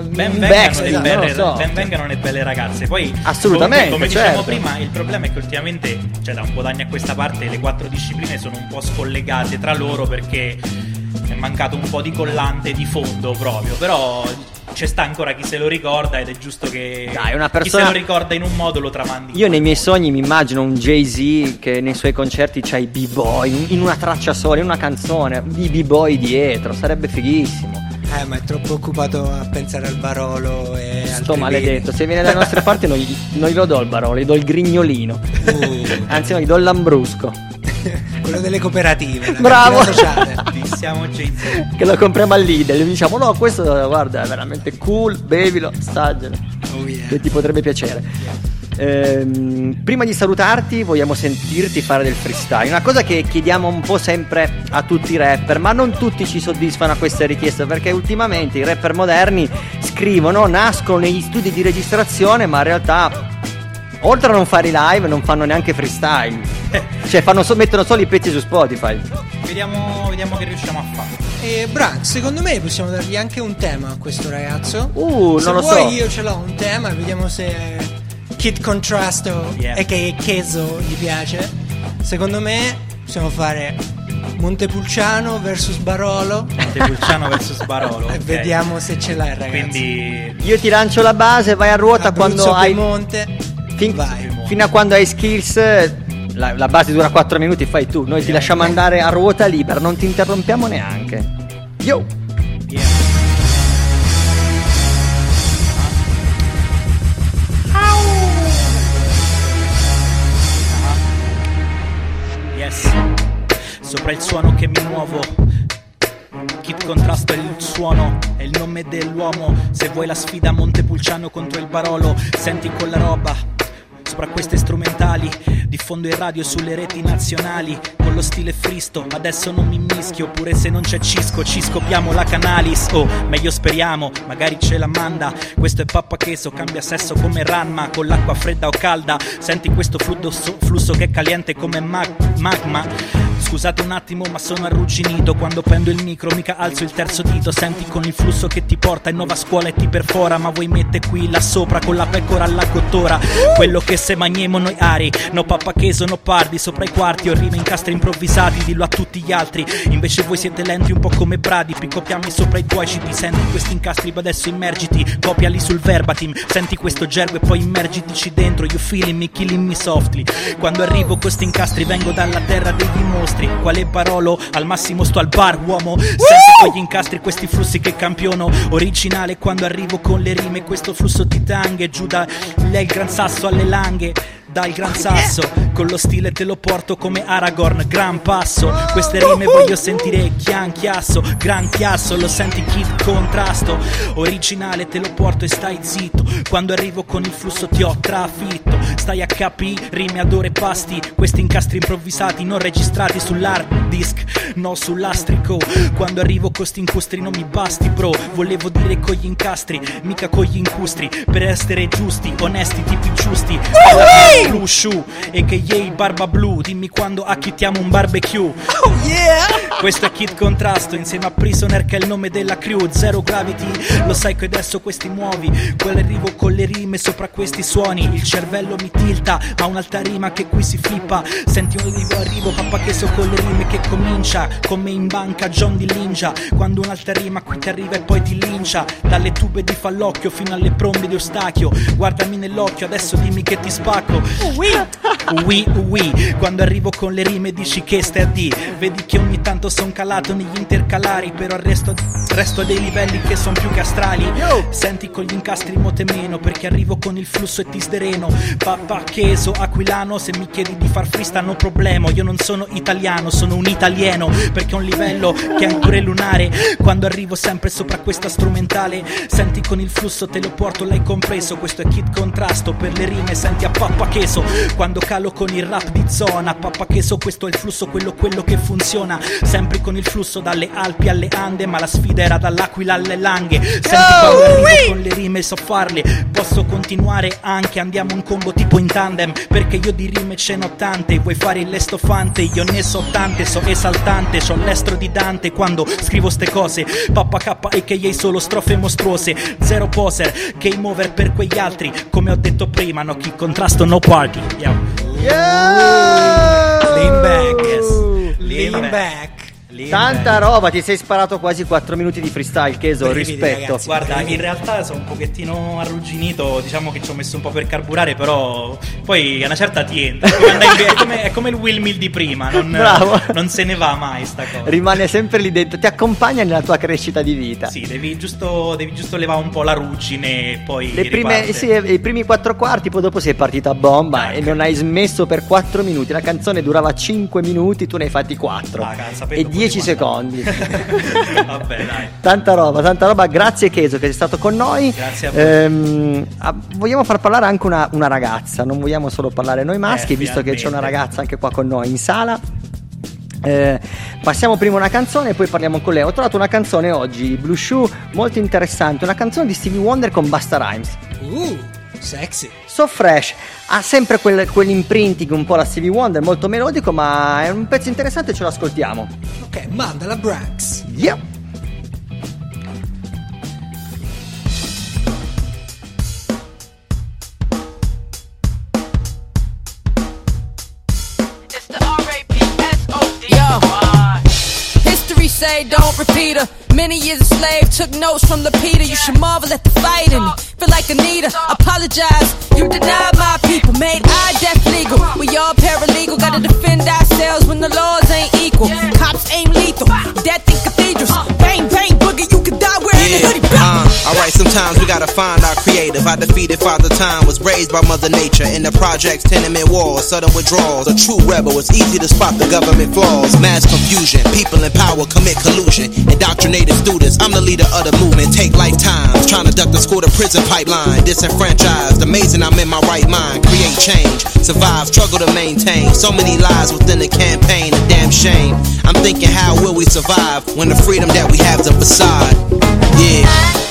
un ben, vengano belle, so. ben vengano le belle ragazze. Poi, Assolutamente, come, come dicevamo certo. prima, il problema è che ultimamente, cioè da un po' d'anni a questa parte, le quattro discipline sono un po' scollegate tra loro perché mancato un po' di collante di fondo proprio. Però c'è sta ancora chi se lo ricorda ed è giusto che Dai, una chi se persona- lo ricorda in un modo lo tramandi. Io nei miei sogni mi immagino un Jay-Z che nei suoi concerti c'ha i b-boy in- in una traccia sola, in una canzone, i b-boy dietro, sarebbe fighissimo. Eh, ma è troppo occupato a pensare al Barolo e Sto maledetto, se viene dalle nostre parti non gli, non glielo do il barolo, gli do il grignolino. Anzi no, gli do lambrusco. Quello delle cooperative. Bravo. sociale. Siamo Jay-Z. che lo compriamo al Lidl, gli diciamo no, questo guarda è veramente cool, bevilo, assaggialo. Oh yeah. Che ti potrebbe piacere. Ehm, prima di salutarti vogliamo sentirti fare del freestyle, una cosa che chiediamo un po' sempre a tutti i rapper, ma non tutti ci soddisfano a queste richieste perché ultimamente i rapper moderni scrivono, nascono negli studi di registrazione, ma in realtà oltre a non fare i live non fanno neanche freestyle. Cioè fanno so- mettono solo i pezzi su Spotify. Vediamo, vediamo che riusciamo a fare. E Bra, secondo me possiamo dargli anche un tema a questo ragazzo. Uh, se non lo vuoi so. io ce l'ho un tema, vediamo se Kid Contrasto Yeah. e che Cheso gli piace. Secondo me possiamo fare Montepulciano versus Barolo. Montepulciano versus Barolo. E ok. vediamo se ce l'hai ragazzi. Quindi Io ti lancio la base, vai a ruota Abruzzo, quando hai Piemonte. Fin- Vai. fino a quando hai skills la, la base dura 4 minuti, fai tu. Noi ti lasciamo andare a ruota libera, non ti interrompiamo neanche. Yo! Yes. Sopra il suono che mi muovo. Kit contrasto è il suono, è il nome dell'uomo. Se vuoi la sfida Montepulciano contro il Barolo, senti quella roba. Sopra queste strumentali, diffondo il radio sulle reti nazionali. Con lo stile fristo, adesso non mi mischio. Pure se non c'è Cisco, ci scopiamo la canalis. Oh, meglio speriamo, magari ce la manda. Questo è pappa cheso, cambia sesso come Ranma. Con l'acqua fredda o calda, senti questo flusso, flusso che è caliente come mag- magma. Scusate un attimo, ma sono arrugginito. Quando prendo il micro, mica alzo il terzo dito. Senti con il flusso che ti porta in nuova scuola e ti perfora. Ma vuoi mette qui là sopra con la pecora alla cottora. Quello che se magniamo noi ari. No pappa che sono pardi sopra i quarti. Ho rime incastri improvvisati, dillo a tutti gli altri. Invece voi siete lenti un po' come bradi. Piccopiami sopra i tuoi citi. Senti questi incastri, ma adesso immergiti. Copiali sul verbatim. Senti questo gergo e poi immergitici dentro. You feeling me, killing me softly. Quando arrivo questi incastri, vengo dalla terra degli mostri. Quale parolo? Al massimo sto al bar, uomo. Senti con gli incastri questi flussi che campiono. Originale quando arrivo con le rime. Questo flusso ti tanghe. Giù da lei il gran sasso alle langhe. Dal gran sasso, con lo stile te lo porto come Aragorn, gran passo. Queste rime voglio sentire chian chiasso, gran chiasso, lo senti kid contrasto. Originale te lo porto e stai zitto. Quando arrivo con il flusso ti ho trafitto. Stai a capi, rime ad ore pasti. Questi incastri improvvisati non registrati sull'hard disk, no sull'astrico. Quando arrivo con sti incustri non mi basti, bro. Volevo dire con gli incastri, mica con gli incustri. Per essere giusti, onesti, tipi giusti. Blue shoe, a.k.a. barba blu. Dimmi quando acchittiamo un barbecue. Oh yeah! Questo è Kid Contrasto insieme a Prisoner che è il nome della crew. Zero gravity, lo sai che adesso questi muovi. Quello arrivo con le rime sopra questi suoni. Il cervello mi tilta, ma un'altra rima che qui si flippa. Senti un arrivo, arrivo, papà che so con le rime che comincia. Come in banca John di Lingia. Quando un'altra rima qui ti arriva e poi ti lincia. Dalle tube di fallocchio fino alle prombe di Ostachio. Guardami nell'occhio, adesso dimmi che ti spacco. Ui, ui, quando arrivo con le rime dici che stai a D. Vedi che ogni tanto son calato negli intercalari, però resto, resto a dei livelli che son più che astrali. Senti con gli incastri mote meno, perché arrivo con il flusso e ti sdereno. Papà cheso, aquilano, se mi chiedi di far freestyle no problema. Io non sono italiano, sono un italiano, perché ho un livello che è pure lunare. Quando arrivo sempre sopra questa strumentale, senti con il flusso te lo porto, l'hai compreso. Questo è Kid Contrasto, per le rime senti a pappa cheso. quando calo con il rap di zona. Pappa che so questo è il flusso, quello quello che funziona. Sempre con il flusso dalle Alpi alle Ande, ma la sfida era dall'Aquila alle Langhe. Senti quando arrivo con le rime so farle. Posso continuare anche, andiamo in combo tipo in tandem. Perché io di rime ce n'ho tante. Vuoi fare il lestofante? Io ne so tante, so esaltante. C'ho l'estro di Dante quando scrivo ste cose. Pappa K a.k.a. solo strofe mostruose. Zero poser, game over per quegli altri. Come ho detto prima, no chi contrasto, no party. Yo. Lean back, yes. Lean back. Tanta roba, ti sei sparato quasi 4 minuti di freestyle, Cheso, rispetto. ragazzi, Guarda, in realtà sono un pochettino arrugginito, diciamo che ci ho messo un po' per carburare, però poi a una certa ti entra. È come, è come il Will Mill di prima, non, Bravo. non se ne va mai sta cosa. Rimane sempre lì dentro, ti accompagna nella tua crescita di vita. Sì, devi giusto, devi giusto levare un po' la ruggine e poi Le prime, sì, i primi quattro quarti, poi dopo sei partito a bomba e non hai smesso per 4 minuti. La canzone durava 5 minuti, tu ne hai fatti 4 Ah, sapendo e 10 di secondi. Vabbè, dai. tanta roba, tanta roba. Grazie Cheso che sei stato con noi. Grazie a voi. Ehm, ah, vogliamo far parlare anche una, una ragazza, non vogliamo solo parlare noi maschi, Eh, visto che c'è una ragazza anche qua con noi in sala. Eh, passiamo prima una canzone e poi parliamo con lei. Ho trovato una canzone oggi, Blue Shoe, molto interessante, una canzone di Stevie Wonder con Basta Rhymes. Uh, sexy. So Fresh ha sempre quel, quell'imprinting un po' la Stevie Wonder, molto melodico, ma è un pezzo interessante, ce lo ascoltiamo. Ok, manda la Brax. Yeah. Say don't repeat her. Many years a slave, took notes from Lapita. You should marvel at the fight in me. Feel like Anita, apologize. You denied my people, made I death legal. We all paralegal, gotta defend ourselves when the laws ain't equal. Cops aim lethal, death in cathedrals. Bang, bang, boogie, you die wearing a hoodie. Uh, alright, sometimes we gotta find our creative. I defeated Father Time, was raised by Mother Nature. In the projects, tenement walls, sudden withdrawals. A true rebel, it's easy to spot the government flaws. Mass confusion, people in power commit collusion. Indoctrinated students, I'm the leader of the movement. Take lifetimes, trying to duck the school to prison pipeline. Disenfranchised, amazing I'm in my right mind. Create change, survive, struggle to maintain. So many lies within the campaign, a damn shame. I'm thinking, how will we survive when the freedom that we have's a facade? Yeah.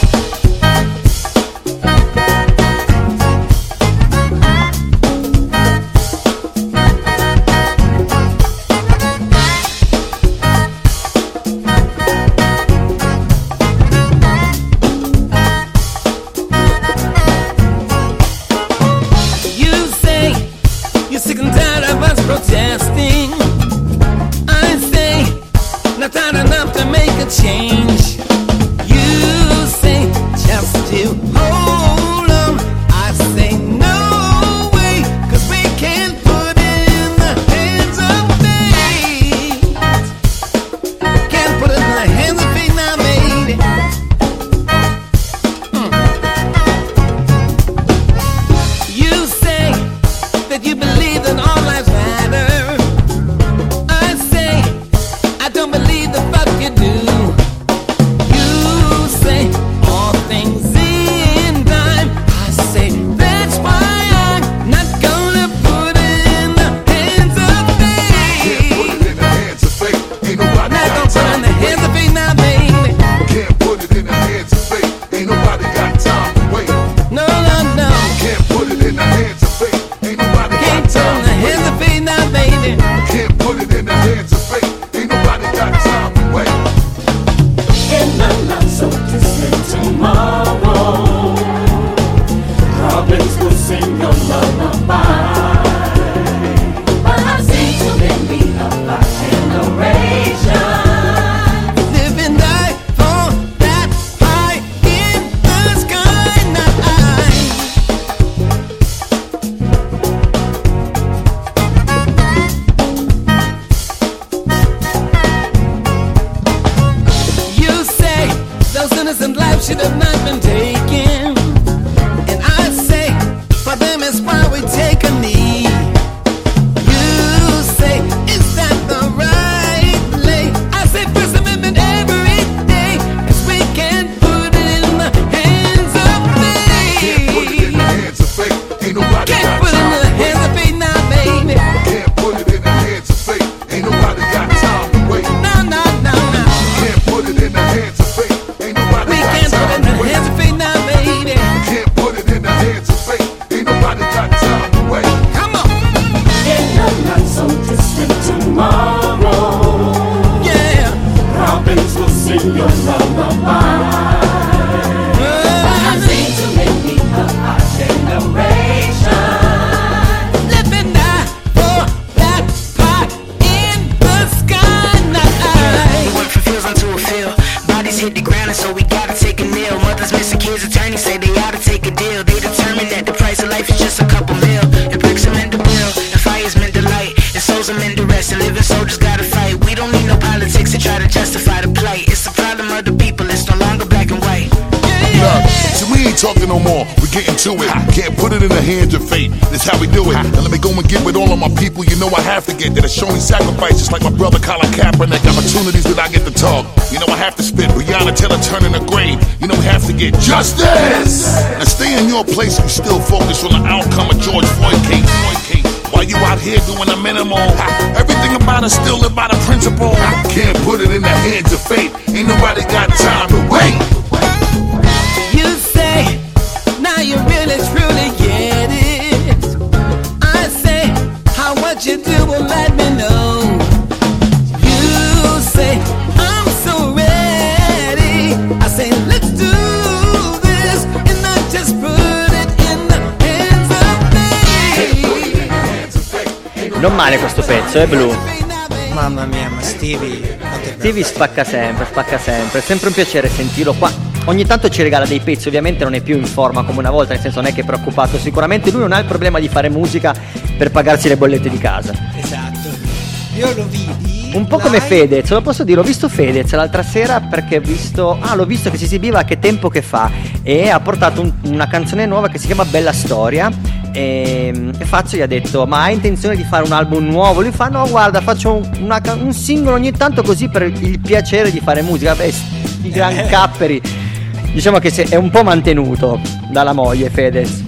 To it. Can't put it in the hands of fate. That's how we do it. Now let me go and get with all of my people. You know I have to get that. It's showing sacrifice, just like my brother Colin Kaepernick. Opportunities that I get to talk. You know I have to spit. Breonna Taylor turning the grave. You know we have to get justice. Now stay in your place and still focus on the outcome of George Floyd case. Floyd you out here doing the minimal, everything about us still live by the principle. Can't put it in the hands of fate. Ain't nobody got time to wait. Non male questo pezzo, eh, Blu. Mamma mia, ma Stevie. è. Stevie spacca sempre, spacca sempre. È sempre un piacere sentirlo qua. Ogni tanto ci regala dei pezzi, ovviamente non è più in forma come una volta, nel senso non è che è preoccupato. Sicuramente lui non ha il problema di fare musica per pagarsi le bollette di casa. Esatto. Io lo vidi. Un po' come Fedez, lo posso dire, ho visto Fedez l'altra sera perché ho visto. Ah, l'ho visto che si esibiva che tempo che fa e ha portato un- una canzone nuova che si chiama Bella Storia. E, e Fazio gli ha detto: Ma hai intenzione di fare un album nuovo? Lui fa: No, guarda, faccio un, una un singolo ogni tanto così per il piacere di fare musica. Beh, i gran capperi. Diciamo che è un po' mantenuto dalla moglie Fedez.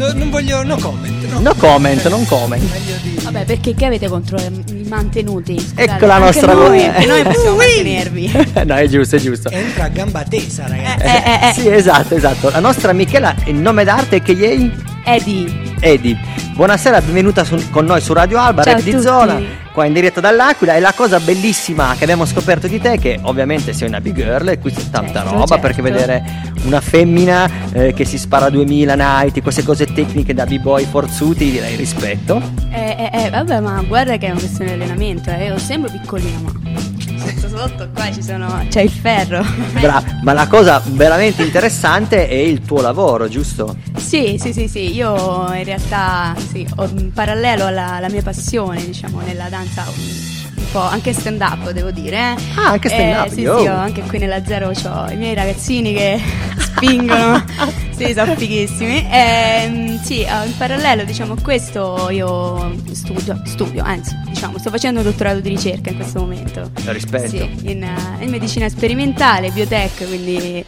Eh, no- non voglio. No comment. No, No comment, non comment. Vabbè, perché che avete contro i mantenuti? Scusate, Ecco la nostra noi, noi possiamo mantenervi. no, è giusto, è giusto. Entra a gamba tesa, ragazzi. Eh, eh, Sì, esatto, esatto. La nostra Michela, il nome d'arte è che ieri? Eddie. Edi. Buonasera, benvenuta su- con noi su Radio Alba, Ciao Rap di. Zona, qua in diretta dall'Aquila. E la cosa bellissima che abbiamo scoperto di te è che ovviamente sei una big girl e qui c'è tanta Certo, roba certo. perché vedere una femmina eh, che si spara 2000 night, queste cose tecniche da b-boy forzuti, direi rispetto. Eh, eh, eh, vabbè, ma guarda che è una questione di allenamento. Eh. Io sembro piccolina, ma sotto qua ci sono. c'è il ferro. Bra- ma la cosa veramente interessante è il tuo lavoro, giusto? Sì, sì, sì, sì, io in realtà sì, ho in parallelo alla, alla mia passione, diciamo, nella danza po' anche stand up, devo dire. eh. Ah, anche stand-up, Eh, sì, sì, io anche qui nella Zero ho i miei ragazzini che spingono. sì, sono fighissimi. Ehm, sì, eh, in parallelo, diciamo, a questo io studio, studio, anzi, diciamo, sto facendo un dottorato di ricerca in questo momento. Rispetto. Sì, in, eh, in medicina sperimentale, biotech, quindi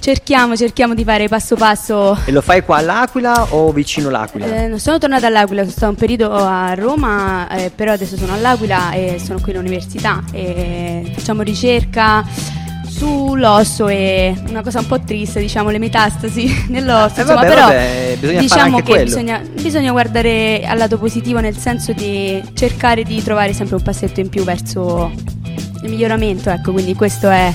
cerchiamo, cerchiamo di fare passo passo E lo fai qua all'Aquila o vicino l'Aquila? eh, non sono tornata all'Aquila, sono stato un periodo a Roma, eh, però adesso sono all'Aquila e sono qui all'università e facciamo ricerca sull'osso e una cosa un po' triste, diciamo, le metastasi nell'osso. Eh, insomma, vabbè, però vabbè, bisogna diciamo che bisogna, bisogna guardare al lato positivo nel senso di cercare di trovare sempre un passetto in più verso il miglioramento, ecco, quindi questo è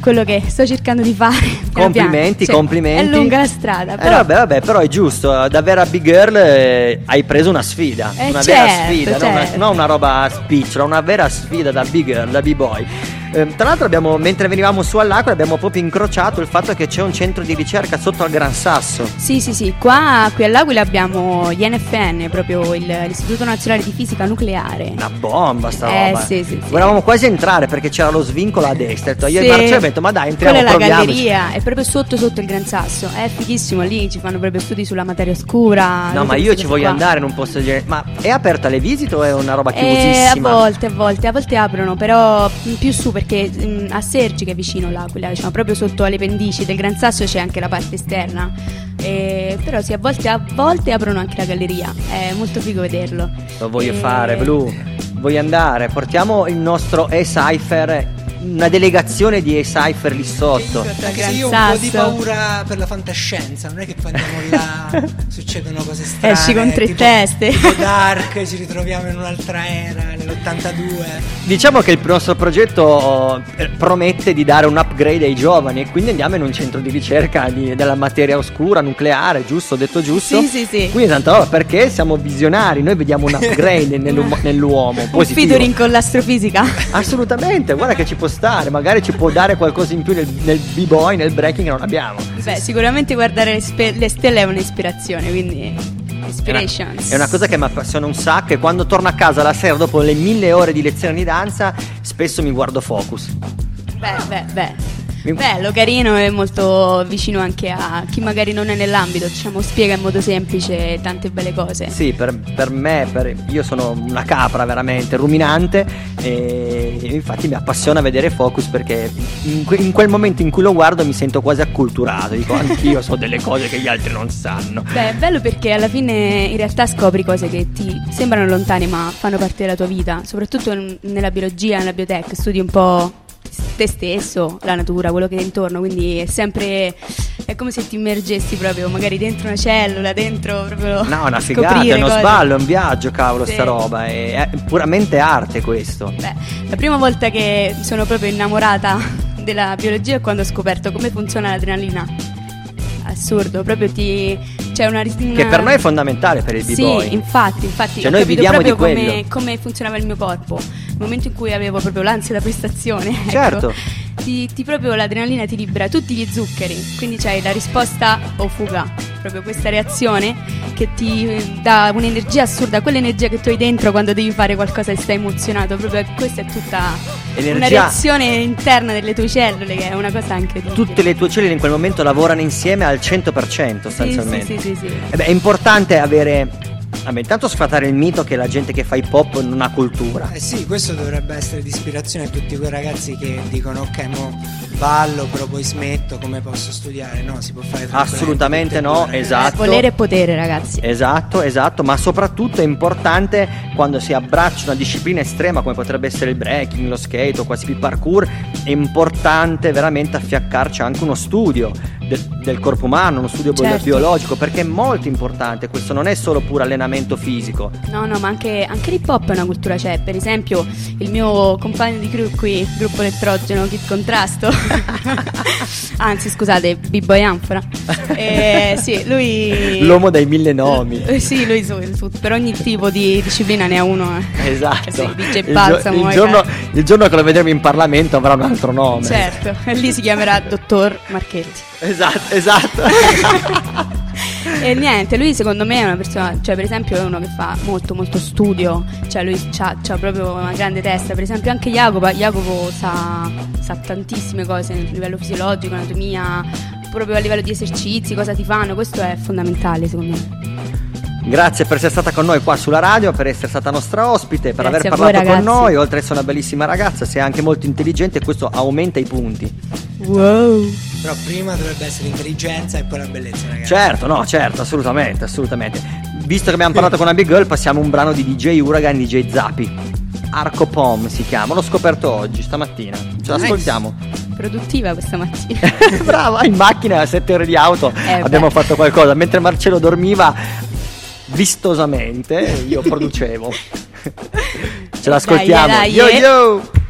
quello che sto cercando di fare. Complimenti, Cioè, complimenti. È lunga la strada, Eh, però vabbè, vabbè, però è giusto, da vera big girl eh, hai preso una sfida, Eh, una vera certo, sfida, non una, certo. non una roba spicciola, una vera sfida da big girl, da b-boy. Eh, tra l'altro abbiamo, mentre venivamo su all'Aquila abbiamo proprio incrociato il fatto che c'è un centro di ricerca sotto al Gran Sasso. Sì, sì, sì, qua qui all'Aquila abbiamo gli NFN, proprio il- l'Istituto Nazionale di Fisica Nucleare. Una bomba sta Eh, roba. sì, sì, sì. Volevamo quasi entrare perché c'era lo svincolo a destra. Ho Io Sì. e Marcello abbiamo detto ma dai entriamo, Quella è la galleria, è proprio sotto sotto il Gran Sasso. È fighissimo, lì ci fanno proprio studi sulla materia oscura. No, ma io ci voglio qua. andare, non posso dire. Ma è aperta alle visite o è una roba Eh, a chiusissima? volte, a volte, a volte aprono, però più su perché mm, a Sergi che è vicino l'Aquila, diciamo proprio sotto alle pendici del Gran Sasso c'è anche la parte esterna. Eh, però sì, a volte, a volte aprono anche la galleria, è molto figo vederlo. Lo voglio Eh, fare, Blu. Voglio andare. Portiamo il nostro E-Cypher. Una delegazione di E-Cypher lì sotto. Anche se io ho un po' di paura per la fantascienza, non è che poi andiamo là, succedono cose strane. Esci con tre tipo- teste. tipo Dark, ci ritroviamo in un'altra era, nell'82. Diciamo che il nostro progetto eh, promette di dare un upgrade ai giovani e quindi andiamo in un centro di ricerca di- della materia oscura, nucleare, giusto? Ho detto giusto? Sì, sì, sì. Quindi tanta roba perché siamo visionari, noi vediamo un upgrade nell'uomo, nell'uomo Un positivo. featuring con l'astrofisica. Assolutamente, guarda che ci può stare, magari ci può dare qualcosa in più nel, nel b-boy, nel breaking che non abbiamo. Beh, sicuramente guardare le, spe- le stelle è un'ispirazione, quindi È una, inspirations. è una cosa che mi appassiona un sacco e quando torno a casa la sera dopo le mille ore di lezione di danza spesso mi guardo Focus. Beh, beh, beh. Bello, carino e molto vicino anche a chi magari non è nell'ambito, diciamo, spiega in modo semplice tante belle cose. Sì, per, per me, per- io sono una capra veramente ruminante e infatti mi appassiona vedere Focus perché in, que- in quel momento in cui lo guardo mi sento quasi acculturato, dico anch'io so delle cose che gli altri non sanno. Beh, è bello perché alla fine in realtà scopri cose che ti sembrano lontane ma fanno parte della tua vita, soprattutto in- nella biologia, nella biotech, studi un po' te stesso, la natura, quello che è intorno, quindi è sempre è come se ti immergessi proprio magari dentro una cellula, dentro proprio No, una figata, è uno cose. sballo, è un viaggio, cavolo, Sì. sta roba, è, è puramente arte questo. Beh, la prima volta che sono proprio innamorata della biologia è quando ho scoperto come funziona l'adrenalina. Assurdo, proprio ti c'è una, ris- Che una- per noi è fondamentale per il b-boy. Sì, infatti, infatti Cioè, ho noi capito viviamo di proprio come, come funzionava il mio corpo. Momento in cui avevo proprio l'ansia da prestazione, ecco, Certo. ti, ti proprio l'adrenalina ti libera tutti gli zuccheri, quindi c'hai la risposta o fuga, proprio questa reazione che ti dà un'energia assurda, quell'energia che tu hai dentro quando devi fare qualcosa e stai emozionato, proprio questa è tutta una Energia- reazione interna delle tue cellule che è una cosa incredibile. Tutte le tue cellule in quel momento lavorano insieme al 100% sostanzialmente. Sì, sì, sì, sì, sì. Eh beh, è importante avere. Vabbè, intanto sfatare il mito che la gente che fa hip hop non ha cultura. Eh sì, questo dovrebbe essere di ispirazione a tutti quei ragazzi che dicono ok, mo ballo, però poi smetto, come posso studiare? No, si può fare Assolutamente no, esatto. Volere e potere, ragazzi. Esatto, esatto, ma soprattutto è importante quando si abbraccia una disciplina estrema come potrebbe essere il breaking, lo skate o quasi il parkour, è importante veramente affiaccarci anche uno studio de- del corpo umano, uno studio Certo. biologico, perché è molto importante, questo non è solo puro allenamento fisico. No, no, ma anche, anche l'hip hop è una cultura, c'è. Per esempio, il mio compagno di crew qui, gruppo elettrogeno, Kid Contrasto. Anzi, scusate, B-Boy Anfora. Eh, sì, lui. L'uomo dai mille nomi. Eh, sì, lui su, su- per ogni tipo di disciplina ne ha uno. eh. Esatto. Sì, il, Balsamo, il eh, giorno, il giorno che lo vedremo in Parlamento avrà un altro nome. Certo, e lì si chiamerà Dottor Marchetti. Esatto, esatto. E niente, lui secondo me è una persona, cioè per esempio è uno che fa molto molto studio, cioè lui ha proprio una grande testa, per esempio anche Jacopo, Jacopo sa, sa tantissime cose a livello fisiologico, anatomia, proprio a livello di esercizi, cosa ti fanno, questo è fondamentale secondo me. Grazie per essere stata con noi qua sulla radio, per essere stata nostra ospite, per Grazie aver a voi, parlato con noi. Oltre ad essere una bellissima ragazza, sei anche molto intelligente e questo aumenta i punti. Wow. Però prima dovrebbe essere l'intelligenza e poi la bellezza, ragazzi. Certo, no, certo, assolutamente, assolutamente. Visto che abbiamo parlato con una big girl, passiamo a un brano di DJ Uragan DJ Zappi. Arco Pom si chiama, l'ho scoperto oggi, stamattina. Ce l'ascoltiamo. Produttiva questa mattina. Brava, in macchina a 7 ore di auto Eh, abbiamo beh. fatto qualcosa. Mentre Marcello dormiva vistosamente, io producevo. Ce l'ascoltiamo. Dai, dai, yo yo!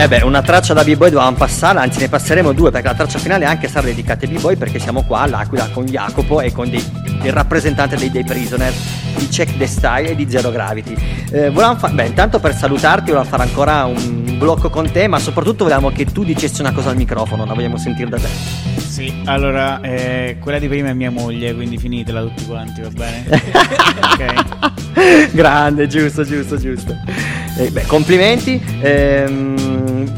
Eh beh, una traccia da B-Boy dovevamo passarla, anzi ne passeremo due perché la traccia finale anche sarà dedicata ai B-Boy perché siamo qua all'Aquila con Jacopo e con dei, il rappresentante dei Day Prisoner di Check the Style e di Zero Gravity. Eh, volevamo fa- beh, intanto per salutarti volevamo fare ancora un blocco con te, ma soprattutto volevamo che tu dicessi una cosa al microfono, la vogliamo sentire da te. Sì, allora, eh, quella di prima è mia moglie, quindi finitela tutti quanti, va bene? ok. Grande, giusto, giusto, giusto. Eh, beh, complimenti. Ehm,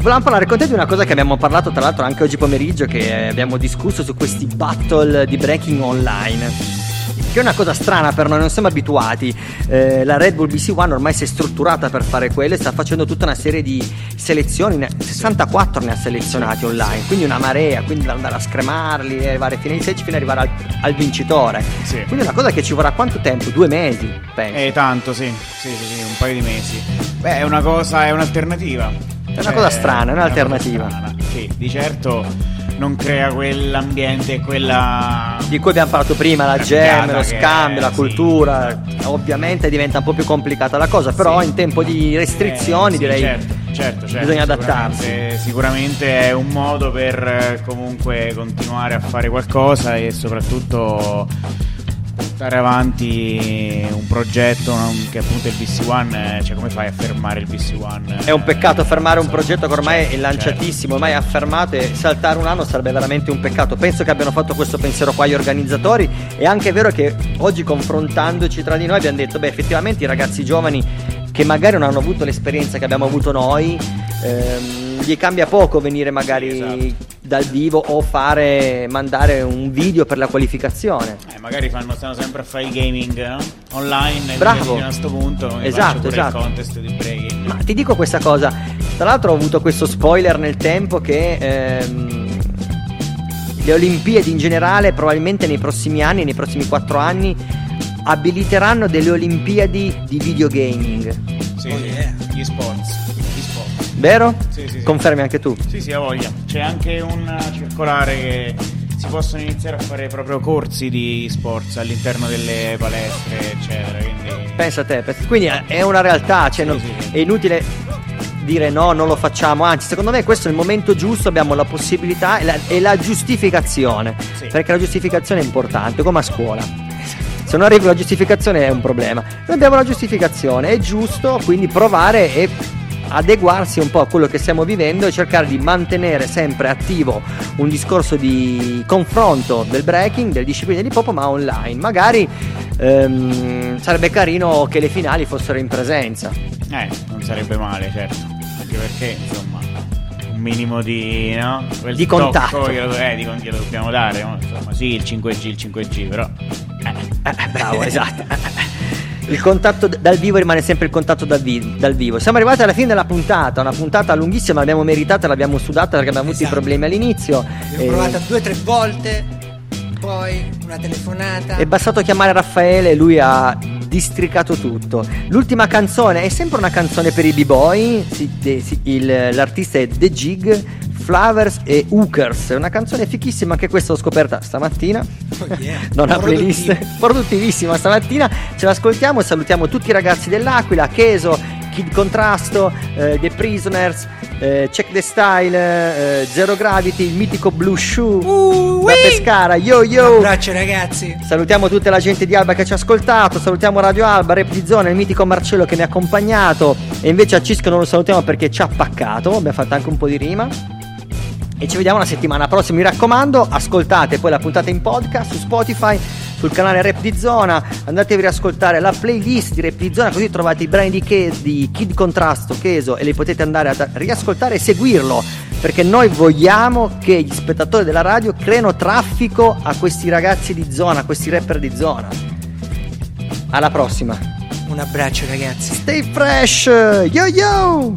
volevamo parlare con te di una cosa che abbiamo parlato tra l'altro anche oggi pomeriggio, che eh, abbiamo discusso su questi battle di breaking online. Che è una cosa strana per noi, non siamo abituati. Eh, la Red Bull BC One ormai si è strutturata per fare quello e sta facendo tutta una serie di selezioni. ne- 64 ne ha selezionati online, quindi una marea, quindi da andare a scremarli arrivare fino ai 16 fino ad arrivare al, al vincitore. Quindi è una cosa che ci vorrà quanto tempo? Due mesi, penso. Eh, tanto, sì. Sì, sì, sì, un paio di mesi. Beh, è una cosa, è un'alternativa. È una cosa strana, è un'alternativa. strana. Sì, di certo non crea quell'ambiente, quella... di cui abbiamo parlato prima, la gem, lo scambio, la sì. cultura, ovviamente diventa un po' più complicata la cosa, però in tempo di restrizioni Eh, sì, direi certo, certo, certo, bisogna adattarsi. sicuramente- Sicuramente è un modo per eh, comunque continuare a fare qualcosa e soprattutto portare avanti un progetto che appunto è il VC One, eh, cioè come fai a fermare il VC One? È un peccato fermare un progetto che ormai certo, è lanciatissimo, ormai è affermato e saltare un anno sarebbe veramente un peccato. Penso che abbiano fatto questo pensiero qua gli organizzatori. È anche vero che oggi confrontandoci tra di noi abbiamo detto, beh effettivamente i ragazzi giovani che magari non hanno avuto l'esperienza che abbiamo avuto noi, ehm, gli cambia poco venire magari esatto. Dal vivo o fare, mandare un video per la qualificazione. Eh, magari fanno, stanno sempre a fare il gaming no? online e Bravo. a questo punto Esatto, esatto. il contest di breaking. Ma ti dico questa cosa, tra l'altro ho avuto questo spoiler nel tempo che ehm, le Olimpiadi in generale probabilmente nei prossimi anni, nei prossimi quattro anni, abiliteranno delle Olimpiadi di videogaming. Sì. Gli sports. Gli sports. Vero? Sì, sì, sì. Confermi anche tu? Sì, sì, ha voglia. C'è anche un circolare che si possono iniziare a fare proprio corsi di sports all'interno delle palestre, eccetera. Quindi Pensa a te, quindi è- una realtà, cioè non- è inutile dire no, non lo facciamo, anzi secondo me questo è il momento giusto, abbiamo la possibilità e la, e la giustificazione, perché la giustificazione è importante, come a scuola. Se non arriva la giustificazione è un problema. Noi abbiamo la giustificazione, è giusto quindi provare e adeguarsi un po' a quello che stiamo vivendo e cercare di mantenere sempre attivo un discorso di confronto del breaking, delle discipline dell'hip hop, ma online. Magari ehm, sarebbe carino che le finali fossero in presenza. Eh, non sarebbe male, certo. Anche perché, insomma, un minimo di, no? Quel Di contatto. glielo, eh, di- glielo dobbiamo dare, no? Insomma, sì, il 5G, il 5G, però... Bravo, esatto. Il contatto dal vivo rimane sempre il contatto dal, vi- dal vivo. Siamo arrivati alla fine della puntata, una puntata lunghissima, l'abbiamo meritata, l'abbiamo sudata perché abbiamo avuto i problemi all'inizio. L'ho E- provata due o tre volte, poi una telefonata. È bastato chiamare Raffaele e lui ha districato tutto. L'ultima canzone è sempre una canzone per i b-boy. l'artista è The Jig, Flowers e Hookers. È una canzone fichissima, anche questa l'ho scoperta stamattina. Non ha playlist produttivissima stamattina. Ce l'ascoltiamo e salutiamo tutti i ragazzi dell'Aquila, Cheso, Kid Contrasto, eh, The Prisoners, eh, Check the Style, eh, Zero Gravity, il mitico Blue Shoe da Pescara, yo yo. Un abbraccio ragazzi. Salutiamo tutta la gente di Alba che ci ha ascoltato, salutiamo Radio Alba, Rap di Zona, il mitico Marcello che mi ha accompagnato e invece a Cisco non lo salutiamo perché ci ha paccato, abbiamo fatto anche un po' di rima. E ci vediamo la settimana prossima, mi raccomando, ascoltate poi la puntata in podcast su Spotify, sul canale Rap di Zona, andatevi a riascoltare la playlist di Rap di Zona così trovate i brani di, Che- di Kid Contrasto, Cheso e li potete andare a riascoltare e seguirlo perché noi vogliamo che gli spettatori della radio creino traffico a questi ragazzi di zona, a questi rapper di zona. Alla prossima. Un abbraccio ragazzi. Stay fresh, yo yo!